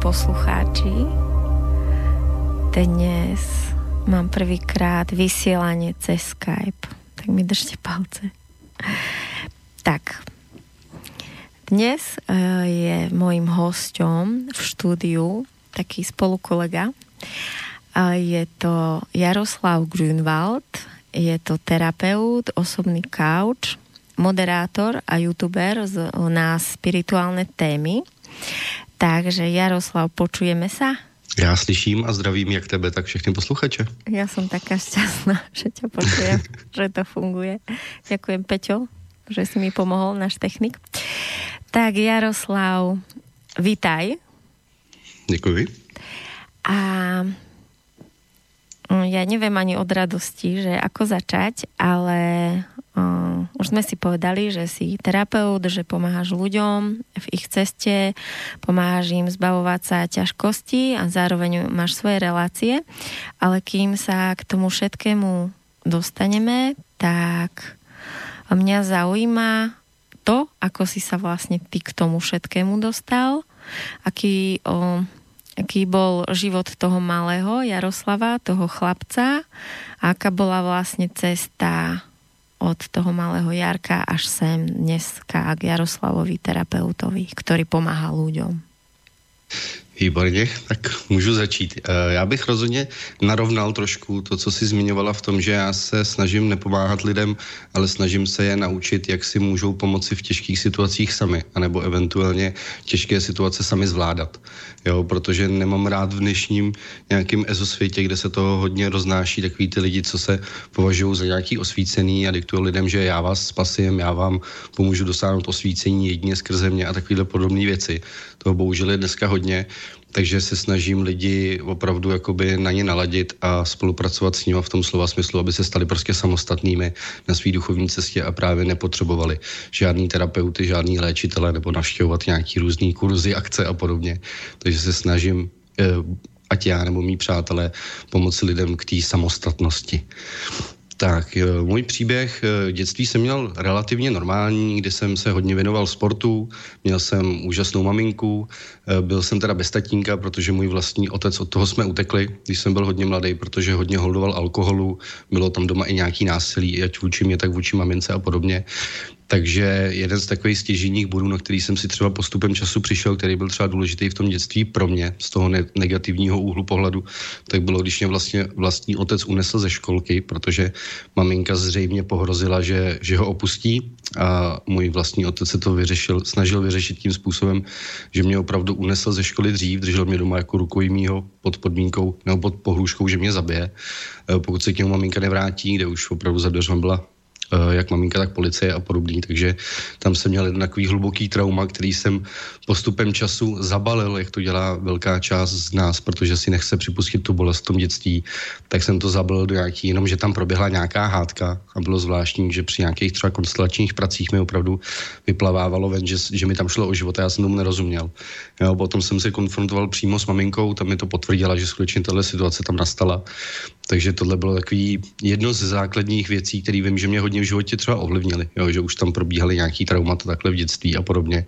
poslucháči. Dnes mám prvýkrát vysielanie cez Skype, tak mi držte palce. Tak, dnes e, je môjim hosťom v štúdiu taký spolukolega. Je to Jaroslav Grünwald, je to terapeut, osobný couch, moderátor a youtuber na spirituálne témy. Takže Jaroslav, počujeme sa? Já slyším a zdravím jak tebe, tak všechny posluchače. Já jsem taká šťastná, že tě počujem, že to funguje. Ďakujem, Peťo, že si mi pomohol, náš technik. Tak Jaroslav, vítaj. Děkuji. A ja neviem ani od radosti, že ako začať, ale uh, už sme si povedali, že si terapeut, že pomáhaš ľuďom v ich ceste, pomáhaš im zbavovať sa ťažkosti a zároveň máš svoje relácie, ale kým sa k tomu všetkému dostaneme, tak mňa zaujíma to, ako si sa vlastne ty k tomu všetkému dostal, aký o, aký bol život toho malého Jaroslava, toho chlapca, a aká bola vlastne cesta od toho malého Jarka až sem dneska k Jaroslavovi terapeutovi, ktorý pomáha ľuďom. Výborně, tak můžu začít. Eh, já bych rozhodně narovnal trošku to, co jsi zmiňovala v tom, že já se snažím nepomáhat lidem, ale snažím se je naučit, jak si můžou pomoci v těžkých situacích sami, anebo eventuálně těžké situace sami zvládat. Jo, protože nemám rád v dnešním nějakým ezosvětě, kde se toho hodně roznáší, takový ty lidi, co se považují za nějaký osvícený a diktují lidem, že já vás spasím, já vám pomůžu dosáhnout osvícení jedině skrze mě a takovéhle podobné věci. Toho bohužel je dneska hodně takže se snažím lidi opravdu jakoby na ně naladit a spolupracovat s nimi v tom slova smyslu, aby se stali prostě samostatnými na své duchovní cestě a právě nepotřebovali žádný terapeuty, žádný léčitele nebo navštěvovat nějaký různý kurzy, akce a podobně. Takže se snažím eh, ať já nebo mý přátelé pomoci lidem k té samostatnosti. Tak, můj příběh eh, dětství jsem měl relativně normální, kdy jsem se hodně věnoval sportu, měl jsem úžasnou maminku, eh, byl jsem teda bez tatínka, protože můj vlastní otec, od toho jsme utekli, když jsem byl hodně mladý, protože hodně holdoval alkoholu, bylo tam doma i nějaký násilí, ať vůči mě, tak vůči mamince a podobně. Takže jeden z takových stěžení bodů, na který jsem si třeba postupem času přišel, který byl třeba důležitý v tom dětství pro mě, z toho ne- negativního úhlu pohledu, tak bylo, když mě vlastně vlastní otec unesl ze školky, protože maminka zřejmě pohrozila, že, že ho opustí. A můj vlastní otec se to vyřešil, snažil vyřešit tím způsobem, že mě opravdu unesl ze školy dřív, držel mě doma jako rukojmího pod podmínkou nebo pod pohrůžkou, že mě zabije, e, pokud se k němu maminka nevrátí, kde už opravdu za byla jak maminka, tak policie a podobný, takže tam jsem měl takový hluboký trauma, který jsem postupem času zabalil, jak to dělá velká část z nás, protože si nechce připustit tu bolest v tom dětství, tak jsem to zabalil do nějaký, jenom že tam proběhla nějaká hádka a bylo zvláštní, že při nějakých třeba konstelačních pracích mi opravdu vyplavávalo ven, že, že mi tam šlo o život a já jsem tomu nerozuměl. Jo, potom jsem se konfrontoval přímo s maminkou, tam mi to potvrdila, že skutečně tahle situace tam nastala. Takže tohle bylo takový jedno z základních věcí, které vím, že mě hodně v životě třeba ovlivnili, jo, že už tam probíhaly nějaký traumata takhle v dětství a podobně.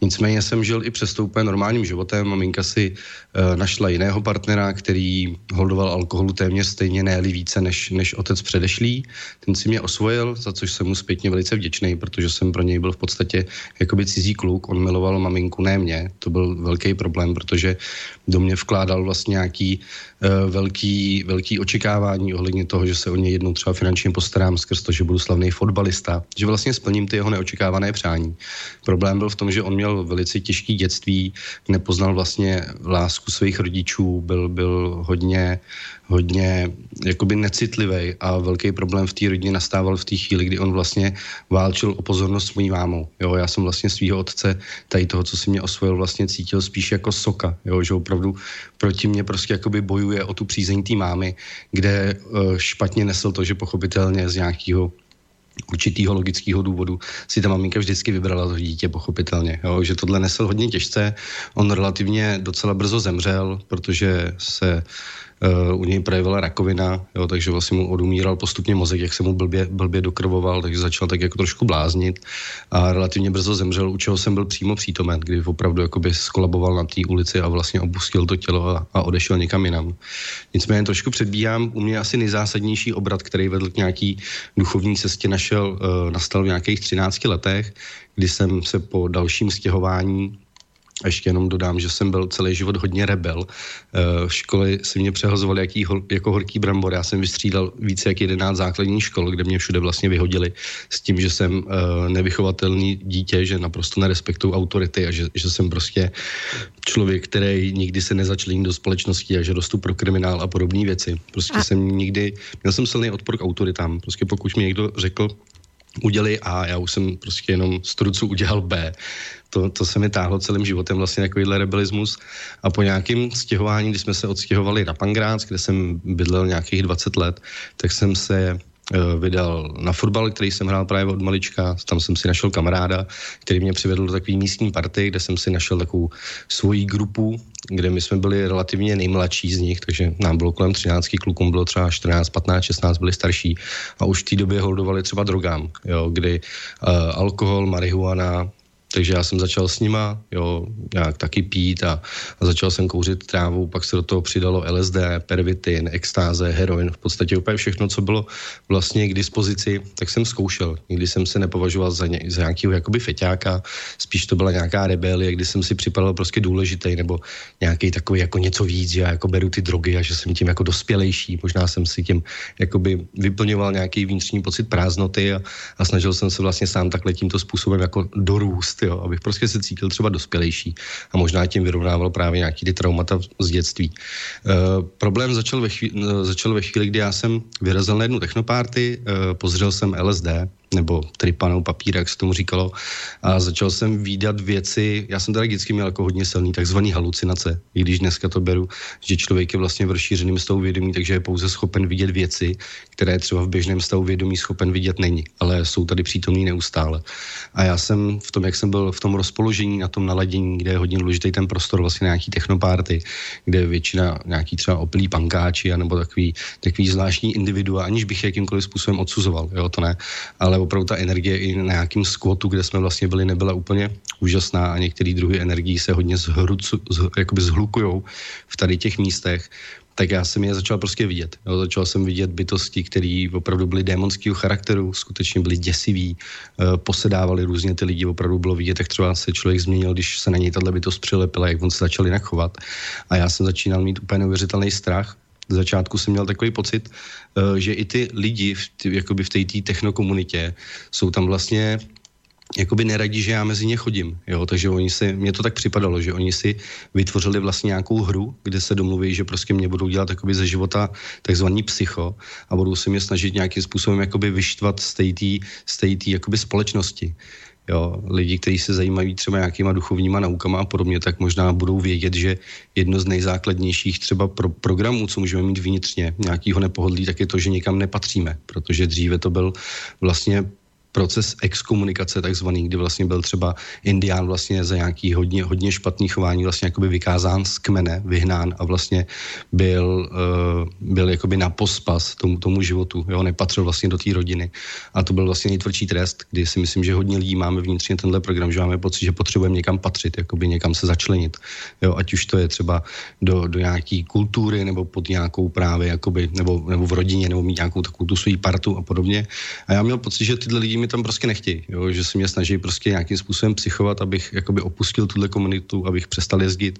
Nicméně jsem žil i přes úplně normálním životem. Maminka si uh, našla jiného partnera, který holdoval alkoholu téměř stejně, ne více než, než otec předešlý. Ten si mě osvojil, za což jsem mu zpětně velice vděčný, protože jsem pro něj byl v podstatě jakoby cizí kluk. On miloval maminku, ne mě. To byl velký problém, protože do mě vkládal vlastně nějaký uh, velký, velký očekávání ohledně toho, že se o ně jednou třeba finančně postarám skrz to, že budu slavný fotbalista, že vlastně splním ty jeho neočekávané přání. Problém byl v tom, že on měl velice těžký dětství, nepoznal vlastně lásku svých rodičů, byl, byl hodně hodně jakoby necitlivý a velký problém v té rodině nastával v té chvíli, kdy on vlastně válčil o pozornost s mojí mámou. Jo, já jsem vlastně svého otce, tady toho, co si mě osvojil, vlastně cítil spíš jako soka, jo, že opravdu proti mě prostě jakoby bojuje o tu přízeň té mámy, kde uh, špatně nesl to, že pochopitelně z nějakého určitýho logického důvodu si ta maminka vždycky vybrala to dítě, pochopitelně. Jo? Že tohle nesl hodně těžce. On relativně docela brzo zemřel, protože se u něj projevila rakovina, jo, takže vlastně mu odumíral postupně mozek, jak se mu blbě, blbě dokrvoval, takže začal tak jako trošku bláznit a relativně brzo zemřel, u čeho jsem byl přímo přítomen, kdy opravdu jakoby skolaboval na té ulici a vlastně opustil to tělo a, a odešel někam jinam. Nicméně trošku předbíhám, u mě asi nejzásadnější obrat, který vedl k nějaký duchovní cestě, našel, uh, nastal v nějakých 13 letech, kdy jsem se po dalším stěhování ještě jenom dodám, že jsem byl celý život hodně rebel. Eh, v školy si mě přehazovali jaký, jako horký brambor. Já jsem vystřídal více jak 11 základních škol, kde mě všude vlastně vyhodili s tím, že jsem eh, nevychovatelný dítě, že naprosto nerespektuju autority a že, že jsem prostě člověk, který nikdy se nezačlení do společnosti a že rostu pro kriminál a podobné věci. Prostě a... jsem nikdy, měl jsem silný odpor k autoritám. Prostě pokud mi někdo řekl, udělali A, já už jsem prostě jenom z trucu udělal B. To, to se mi táhlo celým životem vlastně takovýhle rebelismus a po nějakém stěhování, kdy jsme se odstěhovali na Pangrác, kde jsem bydlel nějakých 20 let, tak jsem se Eh, vydal na fotbal, který jsem hrál právě od malička. Tam jsem si našel kamaráda, který mě přivedl do takové místní party, kde jsem si našel takovou svoji grupu, kde my jsme byli relativně nejmladší z nich, takže nám bylo kolem 13 klukům, bylo třeba 14, 15, 16, byli starší a už v té době holdovali třeba drogám, jo, kdy uh, alkohol, marihuana, takže já jsem začal s nima, jo, nějak taky pít a, a začal jsem kouřit trávu, pak se do toho přidalo LSD, pervitin, extáze, heroin, v podstatě úplně všechno, co bylo vlastně k dispozici, tak jsem zkoušel. Nikdy jsem se nepovažoval za, ně, za nějakého jakoby feťáka, spíš to byla nějaká rebelie, kdy jsem si připadal prostě důležitý nebo nějaký takový jako něco víc, že já jako beru ty drogy a že jsem tím jako dospělejší, možná jsem si tím jakoby vyplňoval nějaký vnitřní pocit prázdnoty a, a snažil jsem se vlastně sám takhle tímto způsobem jako dorůst růst, jo, abych prostě se cítil třeba dospělejší a možná tím vyrovnával právě nějaký ty traumata z dětství. E, problém začal ve, chvíli, začal ve chvíli, kdy já jsem vyrazil na jednu technopárty, e, pozřel jsem LSD, nebo tripanou papír, jak se tomu říkalo. A začal jsem výdat věci, já jsem tady vždycky měl jako hodně silný takzvaný halucinace, i když dneska to beru, že člověk je vlastně v rozšířeném stavu vědomí, takže je pouze schopen vidět věci, které třeba v běžném stavu vědomí schopen vidět není, ale jsou tady přítomný neustále. A já jsem v tom, jak jsem byl v tom rozpoložení, na tom naladění, kde je hodně důležitý ten prostor, vlastně nějaký technopárty, kde je většina nějaký třeba oplí pankáči, nebo takový, takový zvláštní individua, aniž bych jakýmkoliv způsobem odsuzoval, jo, to ne, ale opravdu ta energie i na nějakým skvotu, kde jsme vlastně byli, nebyla úplně úžasná a některé druhy energií se hodně zhrucu, z, zhlukujou v tady těch místech, tak já jsem je začal prostě vidět. Jo, začal jsem vidět bytosti, které opravdu byly démonského charakteru, skutečně byly děsiví, e, posedávali různě ty lidi, opravdu bylo vidět, jak třeba se člověk změnil, když se na něj tato bytost přilepila, jak on se začal jinak chovat. A já jsem začínal mít úplně neuvěřitelný strach, z začátku jsem měl takový pocit, eh, že i ty lidi v, jakoby v té technokomunitě jsou tam vlastně jakoby neradí, že já mezi ně chodím, jo, takže oni si, mně to tak připadalo, že oni si vytvořili vlastně nějakou hru, kde se domluví, že prostě mě budou dělat jakoby ze života takzvaný psycho a budou se mě snažit nějakým způsobem jakoby vyštvat z té jakoby společnosti jo, lidi, kteří se zajímají třeba nějakýma duchovníma naukama a podobně, tak možná budou vědět, že jedno z nejzákladnějších třeba pro programů, co můžeme mít vnitřně, nějakýho nepohodlí, tak je to, že někam nepatříme, protože dříve to byl vlastně proces exkomunikace takzvaný, kdy vlastně byl třeba indián vlastně za nějaký hodně, hodně špatný chování vlastně jakoby vykázán z kmene, vyhnán a vlastně byl, uh, byl jakoby na pospas tomu, tomu životu, jo, nepatřil vlastně do té rodiny. A to byl vlastně nejtvrdší trest, kdy si myslím, že hodně lidí máme vnitřně tenhle program, že máme pocit, že potřebujeme někam patřit, jakoby někam se začlenit, jo, ať už to je třeba do, do nějaký kultury nebo pod nějakou právě jakoby, nebo, nebo v rodině, nebo mít nějakou takovou tu svou partu a podobně. A já měl pocit, že tyhle lidi mi tam prostě nechtějí, jo? že se mě snaží prostě nějakým způsobem psychovat, abych jakoby opustil tuhle komunitu, abych přestal jezdit.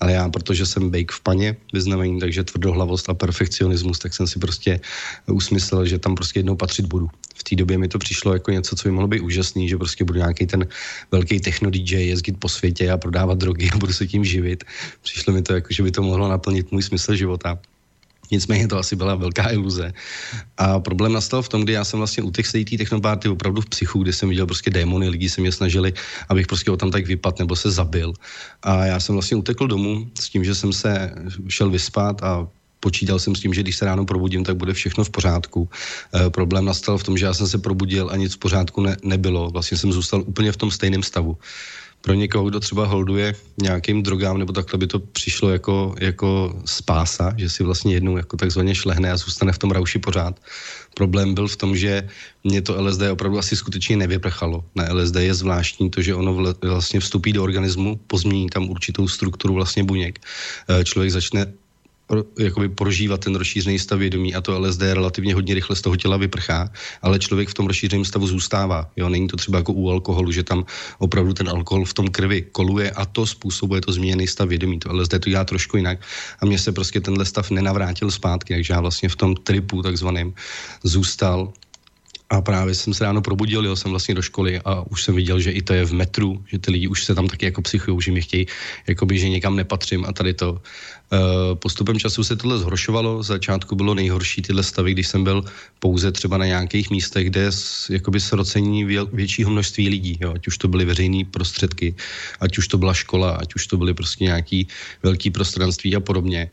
Ale já, protože jsem bejk v paně vyznamení, takže tvrdohlavost a perfekcionismus, tak jsem si prostě usmyslel, že tam prostě jednou patřit budu. V té době mi to přišlo jako něco, co by mohlo být úžasný, že prostě budu nějaký ten velký techno DJ, jezdit po světě a prodávat drogy a budu se tím živit. Přišlo mi to jako, že by to mohlo naplnit můj smysl života. Nicméně to asi byla velká iluze. A problém nastal v tom, kdy já jsem vlastně u těch sejtý technopárty opravdu v psychu, kde jsem viděl prostě démony, lidi se mě snažili, abych prostě o tam tak vypadl nebo se zabil. A já jsem vlastně utekl domů s tím, že jsem se šel vyspat a počítal jsem s tím, že když se ráno probudím, tak bude všechno v pořádku. E, problém nastal v tom, že já jsem se probudil a nic v pořádku ne, nebylo. Vlastně jsem zůstal úplně v tom stejném stavu pro někoho, kdo třeba holduje nějakým drogám nebo takhle by to přišlo jako, jako spása, že si vlastně jednou jako takzvaně šlehne a zůstane v tom rauši pořád. Problém byl v tom, že mě to LSD opravdu asi skutečně nevyprchalo. Na LSD je zvláštní to, že ono vlastně vstupí do organismu, pozmění tam určitou strukturu vlastně buněk. E, člověk začne jakoby prožívat ten rozšířený stav vědomí a to LSD relativně hodně rychle z toho těla vyprchá, ale člověk v tom rozšířeném stavu zůstává. Jo? Není to třeba jako u alkoholu, že tam opravdu ten alkohol v tom krvi koluje a to způsobuje to změněný stav vědomí. To LSD to dělá trošku jinak a mně se prostě tenhle stav nenavrátil zpátky, takže já vlastně v tom tripu takzvaném zůstal a právě jsem se ráno probudil, jel jsem vlastně do školy a už jsem viděl, že i to je v metru, že ty lidi už se tam taky jako psychují, že mi chtějí, jakoby, že někam nepatřím a tady to. Uh, postupem času se tohle zhoršovalo, začátku bylo nejhorší tyhle stavy, když jsem byl pouze třeba na nějakých místech, kde jakoby srocení vě, většího množství lidí, jo, ať už to byly veřejné prostředky, ať už to byla škola, ať už to byly prostě nějaký velký prostranství a podobně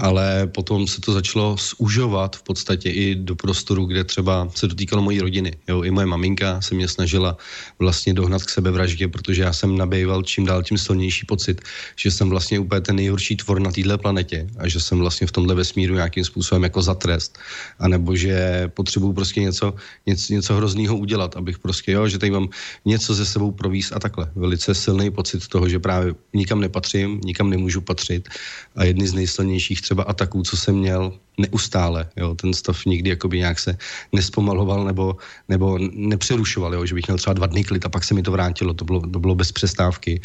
ale potom se to začalo zužovat v podstatě i do prostoru, kde třeba se dotýkalo mojí rodiny. Jo, I moje maminka se mě snažila vlastně dohnat k sebevraždě, protože já jsem nabýval čím dál tím silnější pocit, že jsem vlastně úplně ten nejhorší tvor na této planetě a že jsem vlastně v tomhle vesmíru nějakým způsobem jako za trest, anebo že potřebuju prostě něco, něco, něco hrozného udělat, abych prostě, jo, že tady mám něco ze sebou províst a takhle. Velice silný pocit toho, že právě nikam nepatřím, nikam nemůžu patřit a jedny z nejsilnějších třeba ataků, co jsem měl, neustále. Jo, ten stav nikdy jakoby nějak se nespomaloval nebo, nebo nepřerušoval, jo, že bych měl třeba dva dny klid a pak se mi to vrátilo, to bylo, to bylo bez přestávky.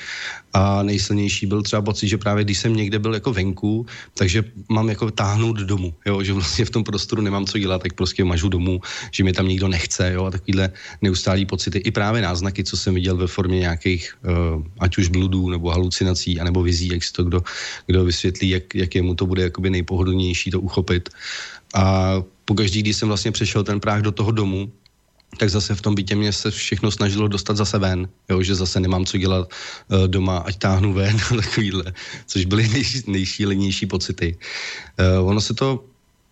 A nejsilnější byl třeba pocit, že právě když jsem někde byl jako venku, takže mám jako táhnout domů, jo, že vlastně v tom prostoru nemám co dělat, tak prostě mažu domů, že mě tam nikdo nechce, jo, a takovýhle neustálý pocity. I právě náznaky, co jsem viděl ve formě nějakých, uh, ať už bludů nebo halucinací, anebo vizí, jak si to kdo, kdo vysvětlí, jak, jak jemu to bude jakoby nejpohodlnější to uchopit bavit. A pokaždý, když jsem vlastně přešel ten práh do toho domu, tak zase v tom bytě mě se všechno snažilo dostat zase ven, jo, že zase nemám co dělat uh, doma, ať táhnu ven a takovýhle, což byly nej, nejšílenější pocity. Uh, ono se to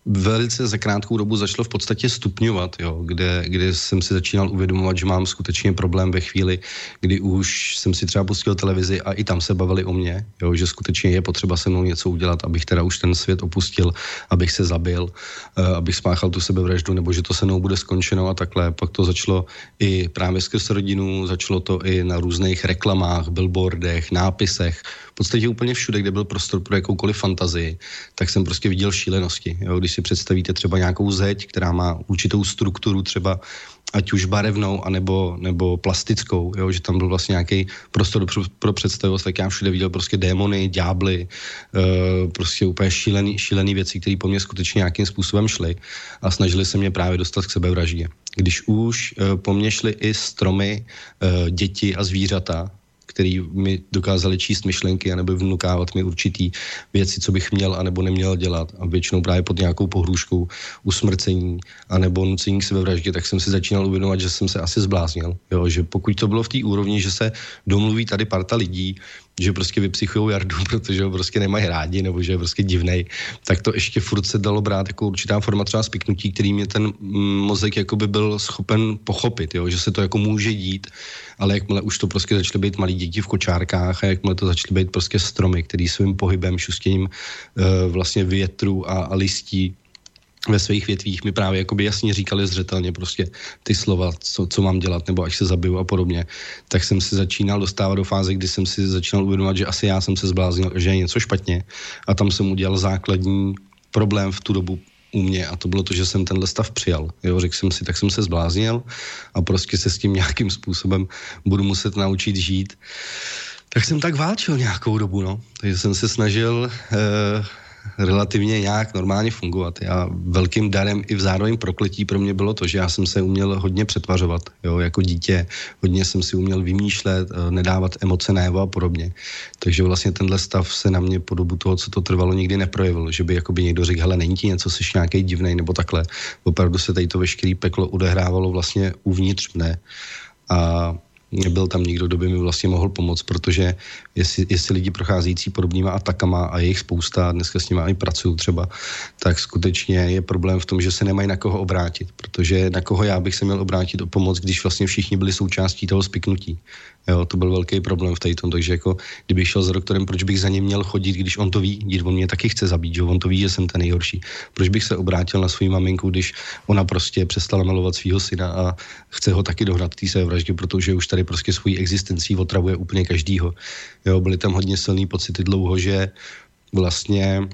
velice za krátkou dobu začalo v podstatě stupňovat, jo, kde, kde jsem si začínal uvědomovat, že mám skutečně problém ve chvíli, kdy už jsem si třeba pustil televizi a i tam se bavili o mě, jo, že skutečně je potřeba se mnou něco udělat, abych teda už ten svět opustil, abych se zabil, uh, abych spáchal tu sebevraždu, nebo že to se mnou bude skončeno a takhle. Pak to začalo i právě skrz rodinu, začalo to i na různých reklamách, billboardech, nápisech, v podstatě úplně všude, kde byl prostor pro jakoukoliv fantazii, tak jsem prostě viděl šílenosti. Jo, když si představíte třeba nějakou zeď, která má určitou strukturu, třeba ať už barevnou, anebo, nebo plastickou, jo, že tam byl vlastně nějaký prostor pro, pro představivost, tak já všude viděl prostě démony, ďábly, e, prostě úplně šílený, šílený věci, které po mně skutečně nějakým způsobem šly a snažili se mě právě dostat k sebevraždě. Když už e, po mně šly i stromy, e, děti a zvířata, který mi dokázali číst myšlenky anebo vnukávat mi určitý věci, co bych měl anebo neměl dělat. A většinou právě pod nějakou pohrůžkou usmrcení anebo nucení k sebevraždě, tak jsem si začínal uvědomovat, že jsem se asi zbláznil. Jo, že pokud to bylo v té úrovni, že se domluví tady parta lidí, že prostě vypsychují Jardu, protože ho prostě nemají rádi, nebo že je prostě divnej, tak to ještě furt se dalo brát jako určitá forma třeba spiknutí, který mě ten mm, mozek jako by byl schopen pochopit, jo? že se to jako může dít, ale jakmile už to prostě začaly být malí děti v kočárkách a jakmile to začaly být prostě stromy, který svým pohybem, šustěním uh, vlastně větru a, a listí ve svých větvích mi právě jakoby jasně říkali zřetelně prostě ty slova, co, co mám dělat, nebo až se zabiju a podobně, tak jsem si začínal dostávat do fáze, kdy jsem si začínal uvědomovat, že asi já jsem se zbláznil, že je něco špatně a tam jsem udělal základní problém v tu dobu u mě a to bylo to, že jsem tenhle stav přijal. Jo, řekl jsem si, tak jsem se zbláznil a prostě se s tím nějakým způsobem budu muset naučit žít. Tak jsem tak válčil nějakou dobu, no. Takže jsem se snažil eh, relativně nějak normálně fungovat. Já velkým darem i v zároveň prokletí pro mě bylo to, že já jsem se uměl hodně přetvařovat. Jo, jako dítě hodně jsem si uměl vymýšlet, eh, nedávat emoce najevo a podobně. Takže vlastně tenhle stav se na mě po dobu toho, co to trvalo, nikdy neprojevil. Že by jakoby někdo řekl, hele, není ti něco, jsi nějaký divný nebo takhle. Opravdu se tady to veškerý peklo odehrávalo vlastně uvnitř mne. A nebyl tam nikdo, kdo by mi vlastně mohl pomoct, protože jestli, jestli lidi procházející podobnýma atakama a jejich spousta, dneska s nimi i pracuju třeba, tak skutečně je problém v tom, že se nemají na koho obrátit, protože na koho já bych se měl obrátit o pomoc, když vlastně všichni byli součástí toho spiknutí. Jo, to byl velký problém v tom, takže jako, kdybych šel za doktorem, proč bych za ním měl chodit, když on to ví, když on mě taky chce zabít, že on to ví, že jsem ten nejhorší. Proč bych se obrátil na svou maminku, když ona prostě přestala milovat svého syna a chce ho taky dohnat té své vraždě, protože už tady prostě svojí existencí otravuje úplně každýho. Jo, byly tam hodně silné pocity dlouho, že vlastně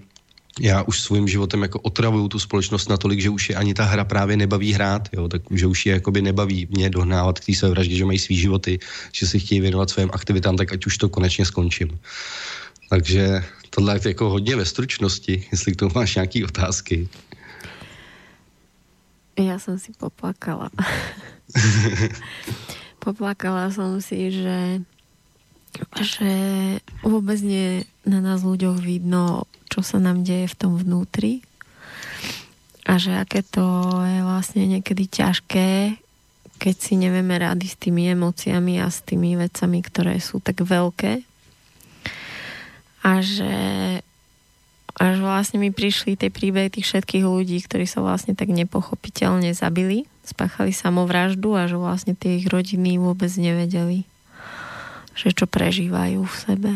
já už svým životem jako otravuju tu společnost natolik, že už je ani ta hra právě nebaví hrát, jo, tak že už je jakoby nebaví mě dohnávat k té své vraždě, že mají svý životy, že si chtějí věnovat svým aktivitám, tak ať už to konečně skončím. Takže tohle je jako hodně ve stručnosti, jestli k tomu máš nějaké otázky. Já jsem si poplakala. poplakala jsem si, že že vôbec nie na nás ľuďoch vidno čo sa nám deje v tom vnútri a že aké to je vlastne niekedy ťažké, keď si nevieme rady s tými emóciami a s tými vecami, ktoré sú tak veľké. A že až vlastne mi prišli tie príbehy tých všetkých ľudí, ktorí sa vlastne tak nepochopiteľne zabili, spáchali samovraždu a že vlastne tie ich rodiny vôbec nevedeli, že čo prežívajú v sebe.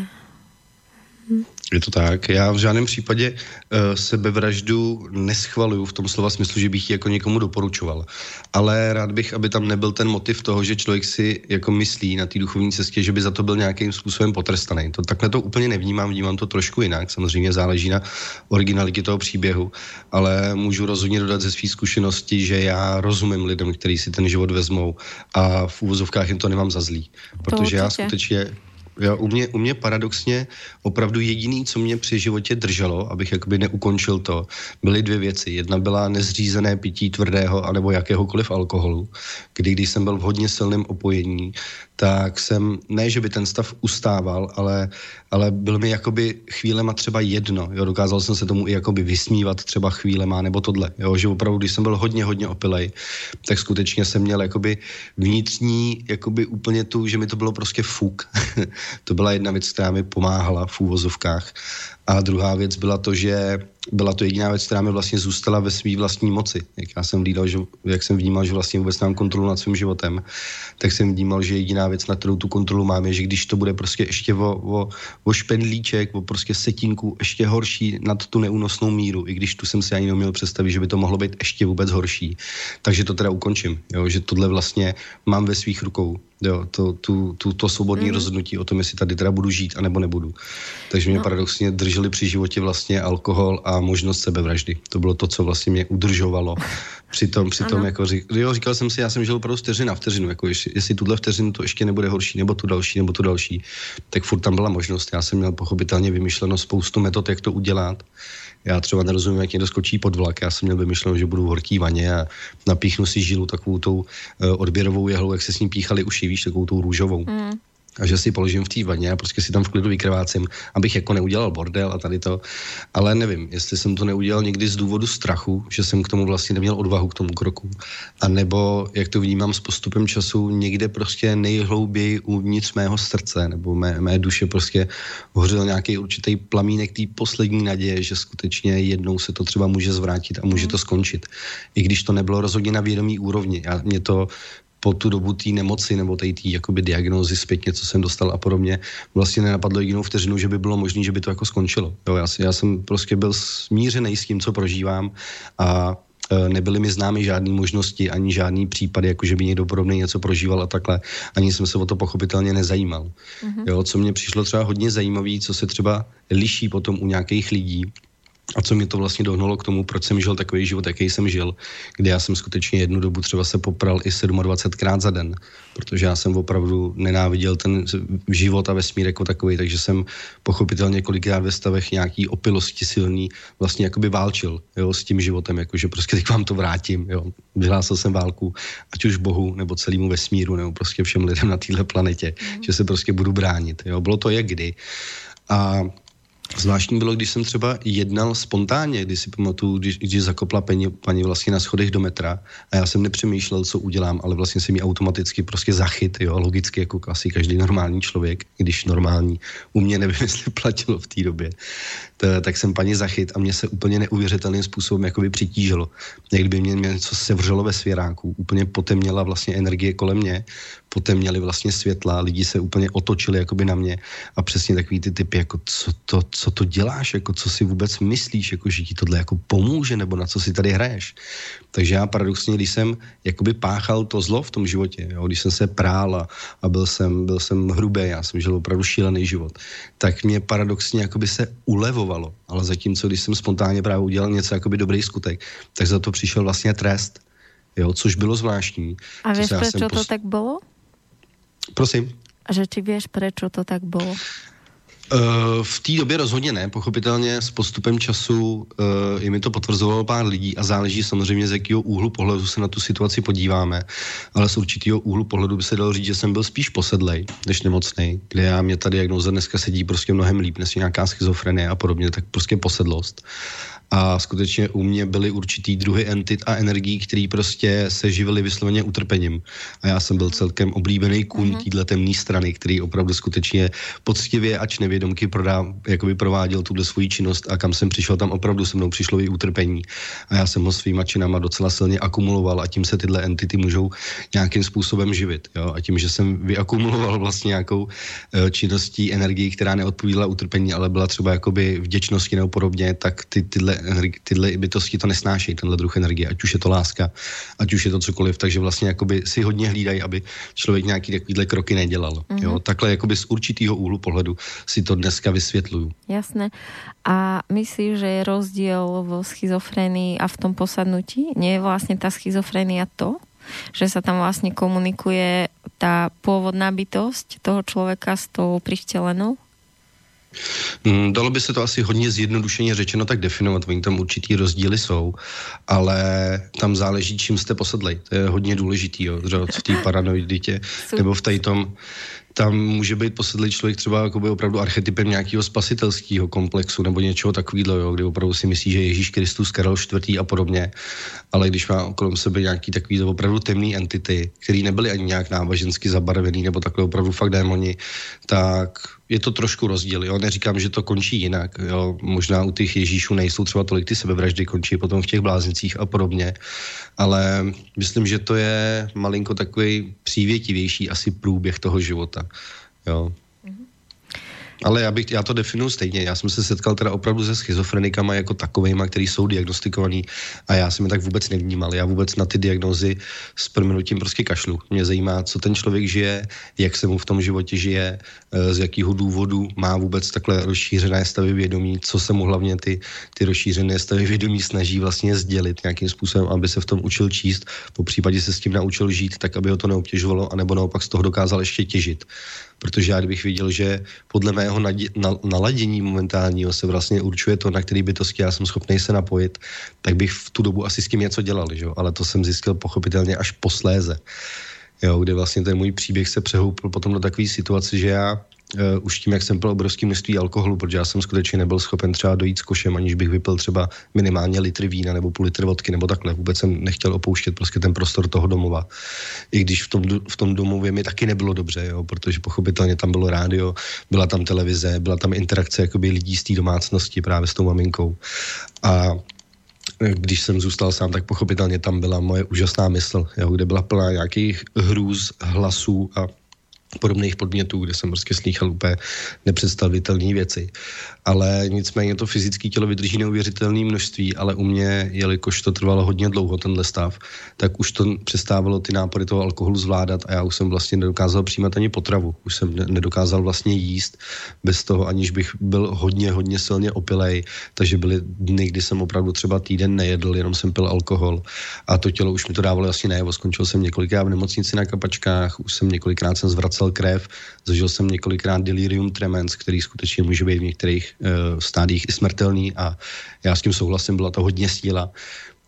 Hm. Je to tak. Já v žádném případě uh, sebevraždu neschvaluju v tom slova smyslu, že bych ji jako někomu doporučoval. Ale rád bych, aby tam nebyl ten motiv toho, že člověk si jako myslí na té duchovní cestě, že by za to byl nějakým způsobem potrestaný. To takhle to úplně nevnímám, vnímám to trošku jinak. Samozřejmě záleží na originalitě toho příběhu, ale můžu rozhodně dodat ze své zkušenosti, že já rozumím lidem, kteří si ten život vezmou a v úvozovkách jim to nemám za zlý. Protože já skutečně Jo, u, mě, u mě paradoxně opravdu jediný, co mě při životě drželo, abych jakoby neukončil to, byly dvě věci. Jedna byla nezřízené pití tvrdého anebo jakéhokoliv alkoholu, kdy když jsem byl v hodně silném opojení, tak jsem, ne, že by ten stav ustával, ale, ale byl mi jakoby chvílema třeba jedno, jo, dokázal jsem se tomu i jakoby vysmívat třeba chvílema, nebo tohle, jo, že opravdu, když jsem byl hodně, hodně opilej, tak skutečně jsem měl jakoby vnitřní, jakoby úplně tu, že mi to bylo prostě fuk. to byla jedna věc, která mi pomáhala v úvozovkách. A druhá věc byla to, že byla to jediná věc, která mi vlastně zůstala ve své vlastní moci. Jak já jsem vnímal, že, jak jsem vnímal, že vlastně vůbec mám kontrolu nad svým životem, tak jsem vnímal, že jediná věc, na kterou tu kontrolu mám, je, že když to bude prostě ještě o, o, o špendlíček, o prostě setinku ještě horší nad tu neúnosnou míru, i když tu jsem si ani neměl představit, že by to mohlo být ještě vůbec horší. Takže to teda ukončím, jo, že tohle vlastně mám ve svých rukou. Jo, to, tu, tu, to svobodné mm. rozhodnutí o tom, jestli tady teda budu žít, anebo nebudu. Takže mě no. paradoxně drželi při životě vlastně alkohol a možnost sebevraždy. To bylo to, co vlastně mě udržovalo. Přitom, přitom jako řík, jo, říkal jsem si, já jsem žil opravdu vteřina vteřinu, jako jestli, jestli tuhle vteřinu to ještě nebude horší, nebo tu další, nebo tu další, tak furt tam byla možnost. Já jsem měl pochopitelně vymyšleno spoustu metod, jak to udělat. Já třeba nerozumím, jak někdo skočí pod vlak. Já jsem měl vymyšleno, že budu v horký vaně a napíchnu si žilu takovou tou uh, odběrovou jehlou, jak se s ním píchali uši, víš, takovou tou růžovou. Mm a že si položím v té vaně a prostě si tam v klidu vykrvácím, abych jako neudělal bordel a tady to. Ale nevím, jestli jsem to neudělal někdy z důvodu strachu, že jsem k tomu vlastně neměl odvahu k tomu kroku. A nebo, jak to vnímám s postupem času, někde prostě nejhlouběji uvnitř mého srdce nebo mé, mé duše prostě hořel nějaký určitý plamínek té poslední naděje, že skutečně jednou se to třeba může zvrátit a může to skončit. I když to nebylo rozhodně na vědomí úrovni. Já, mě to po tu dobu té nemoci nebo té jakoby diagnózy zpětně, co jsem dostal a podobně, vlastně nenapadlo jedinou vteřinu, že by bylo možné, že by to jako skončilo. Jo, já, já jsem prostě byl smířený s tím, co prožívám a e, nebyly mi známy žádné možnosti, ani žádný případy, jako že by někdo podobný něco prožíval a takhle. Ani jsem se o to pochopitelně nezajímal. Mm-hmm. Jo, co mě přišlo třeba hodně zajímavé, co se třeba liší potom u nějakých lidí, a co mě to vlastně dohnalo k tomu, proč jsem žil takový život, jaký jsem žil, kde já jsem skutečně jednu dobu třeba se popral i 27krát za den, protože já jsem opravdu nenáviděl ten život a vesmír jako takový, takže jsem pochopitelně kolikrát ve stavech nějaký opilosti silný vlastně jakoby válčil jo, s tím životem, jakože prostě teď vám to vrátím, jo. Vyhlásil jsem válku, ať už Bohu, nebo celému vesmíru, nebo prostě všem lidem na téhle planetě, mm. že se prostě budu bránit, jo. Bylo to jak kdy. A Zvláštní bylo, když jsem třeba jednal spontánně, když si pamatuju, když, když zakopla paní, paní vlastně na schodech do metra a já jsem nepřemýšlel, co udělám, ale vlastně se mi automaticky prostě zachyt, jo, logicky jako asi každý normální člověk, když normální, u mě nevím, jestli platilo v té době, to, tak jsem paní zachyt a mě se úplně neuvěřitelným způsobem jakoby přitížilo. Jak kdyby mě něco sevřelo ve svěráku, úplně potemněla vlastně energie kolem mě, potemněly vlastně světla, lidi se úplně otočili jakoby na mě a přesně takový ty typy, jako co to, co to děláš, jako co si vůbec myslíš, jako že ti tohle jako pomůže, nebo na co si tady hraješ. Takže já paradoxně, když jsem jakoby páchal to zlo v tom životě, jo, když jsem se prál a, a byl, jsem, byl jsem hrubý, já jsem žil opravdu šílený život, tak mě paradoxně jakoby se ulevovalo. Ale zatímco, když jsem spontánně právě udělal něco jakoby dobrý skutek, tak za to přišel vlastně trest. Jo, což bylo zvláštní. A víš, proč pos... to tak bylo? Prosím. A že či víš, proč to tak bylo? Uh, v té době rozhodně ne, pochopitelně s postupem času uh, i mi to potvrzovalo pár lidí a záleží samozřejmě z jakého úhlu pohledu se na tu situaci podíváme, ale z určitého úhlu pohledu by se dalo říct, že jsem byl spíš posedlej než nemocný, kde já mě tady diagnoza dneska sedí prostě mnohem líp, než nějaká schizofrenie a podobně, tak prostě posedlost a skutečně u mě byly určitý druhy entit a energií, které prostě se živily vysloveně utrpením. A já jsem byl celkem oblíbený kůň mm-hmm. téhle temné strany, který opravdu skutečně poctivě, ač nevědomky prodá, jakoby prováděl tuhle svoji činnost a kam jsem přišel, tam opravdu se mnou přišlo i utrpení. A já jsem ho svýma činama docela silně akumuloval a tím se tyhle entity můžou nějakým způsobem živit. Jo? A tím, že jsem vyakumuloval vlastně nějakou uh, činností energii, která neodpovídala utrpení, ale byla třeba jakoby vděčnosti nebo podobně, tak ty, tyhle tyhle bytosti to nesnášejí, tenhle druh energie, ať už je to láska, ať už je to cokoliv, takže vlastně jakoby si hodně hlídají, aby člověk nějaký takovýhle kroky nedělal. Mm-hmm. Jo? Takhle jakoby z určitého úhlu pohledu si to dneska vysvětluju. Jasné. A myslíš, že je rozdíl v schizofrenii a v tom posadnutí? Nie je vlastně ta schizofrenia to? že sa tam vlastne komunikuje tá pôvodná bytosť toho človeka s tou prichtelenou? Mm, dalo by se to asi hodně zjednodušeně řečeno tak definovat, oni tam určitý rozdíly jsou, ale tam záleží, čím jste posedlej. To je hodně důležitý, jo, v té paranoiditě, nebo v tady tom, tam může být posedlý člověk třeba jakoby opravdu archetypem nějakého spasitelského komplexu nebo něčeho takového, kdy opravdu si myslí, že Ježíš Kristus, Karel IV. a podobně, ale když má okolo sebe nějaký takový opravdu temný entity, který nebyly ani nějak nábožensky zabarvený nebo takhle opravdu fakt démoni, tak je to trošku rozdíl. Jo? Neříkám, že to končí jinak. Jo? Možná u těch Ježíšů nejsou třeba tolik ty sebevraždy, končí potom v těch bláznicích a podobně. Ale myslím, že to je malinko takový přívětivější asi průběh toho života. Jo? Ale já, bych, já to definuji stejně. Já jsem se setkal teda opravdu se schizofrenikama jako takovejma, který jsou diagnostikovaní a já jsem je tak vůbec nevnímal. Já vůbec na ty diagnózy s proměnutím prostě kašlu. Mě zajímá, co ten člověk žije, jak se mu v tom životě žije, eh, z jakého důvodu má vůbec takhle rozšířené stavy vědomí, co se mu hlavně ty, ty rozšířené stavy vědomí snaží vlastně sdělit nějakým způsobem, aby se v tom učil číst, po případě se s tím naučil žít, tak aby ho to neobtěžovalo, anebo naopak z toho dokázal ještě těžit protože já kdybych viděl, že podle mého naladění momentálního se vlastně určuje to, na který bytosti já jsem schopný se napojit, tak bych v tu dobu asi s tím něco dělal, že? ale to jsem zjistil pochopitelně až posléze, jo, kde vlastně ten můj příběh se přehoupil potom do takové situace, že já uh, už tím, jak jsem pil obrovské množství alkoholu, protože já jsem skutečně nebyl schopen třeba dojít s košem, aniž bych vypil třeba minimálně litr vína nebo půl litr vodky nebo takhle. Vůbec jsem nechtěl opouštět prostě ten prostor toho domova. I když v tom, v tom domově mi taky nebylo dobře, jo, protože pochopitelně tam bylo rádio, byla tam televize, byla tam interakce jakoby lidí z té domácnosti právě s tou maminkou. A když jsem zůstal sám, tak pochopitelně tam byla moje úžasná mysl, jo, kde byla plná nějakých hrůz, hlasů a podobných podmětů, kde jsem prostě slýchal úplně nepředstavitelné věci. Ale nicméně to fyzické tělo vydrží neuvěřitelné množství, ale u mě, jelikož to trvalo hodně dlouho, tenhle stav, tak už to přestávalo ty nápory toho alkoholu zvládat a já už jsem vlastně nedokázal přijímat ani potravu. Už jsem nedokázal vlastně jíst bez toho, aniž bych byl hodně, hodně silně opilej. Takže byly dny, kdy jsem opravdu třeba týden nejedl, jenom jsem pil alkohol a to tělo už mi to dávalo asi najevo. Skončil jsem několikrát v nemocnici na kapačkách, už jsem několikrát jsem zvracel vracel krev, zažil jsem několikrát delirium tremens, který skutečně může být v některých uh, stádích i smrtelný a já s tím souhlasím, byla to hodně síla.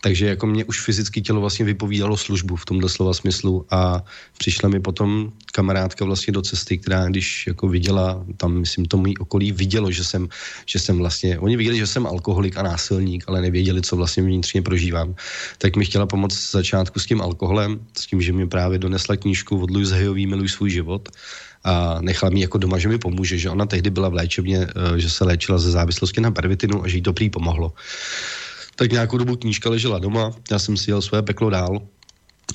Takže jako mě už fyzicky tělo vlastně vypovídalo službu v tomhle slova smyslu a přišla mi potom kamarádka vlastně do cesty, která když jako viděla, tam myslím to můj okolí vidělo, že jsem, že jsem vlastně, oni viděli, že jsem alkoholik a násilník, ale nevěděli, co vlastně vnitřně prožívám, tak mi chtěla pomoct z začátku s tím alkoholem, s tím, že mi právě donesla knížku od Louise Hayový Miluj svůj život a nechala mi jako doma, že mi pomůže, že ona tehdy byla v léčebně, eh, že se léčila ze závislosti na pervitinu a že jí to prý pomohlo. Tak nějakou dobu knížka ležela doma, já jsem si jel své peklo dál,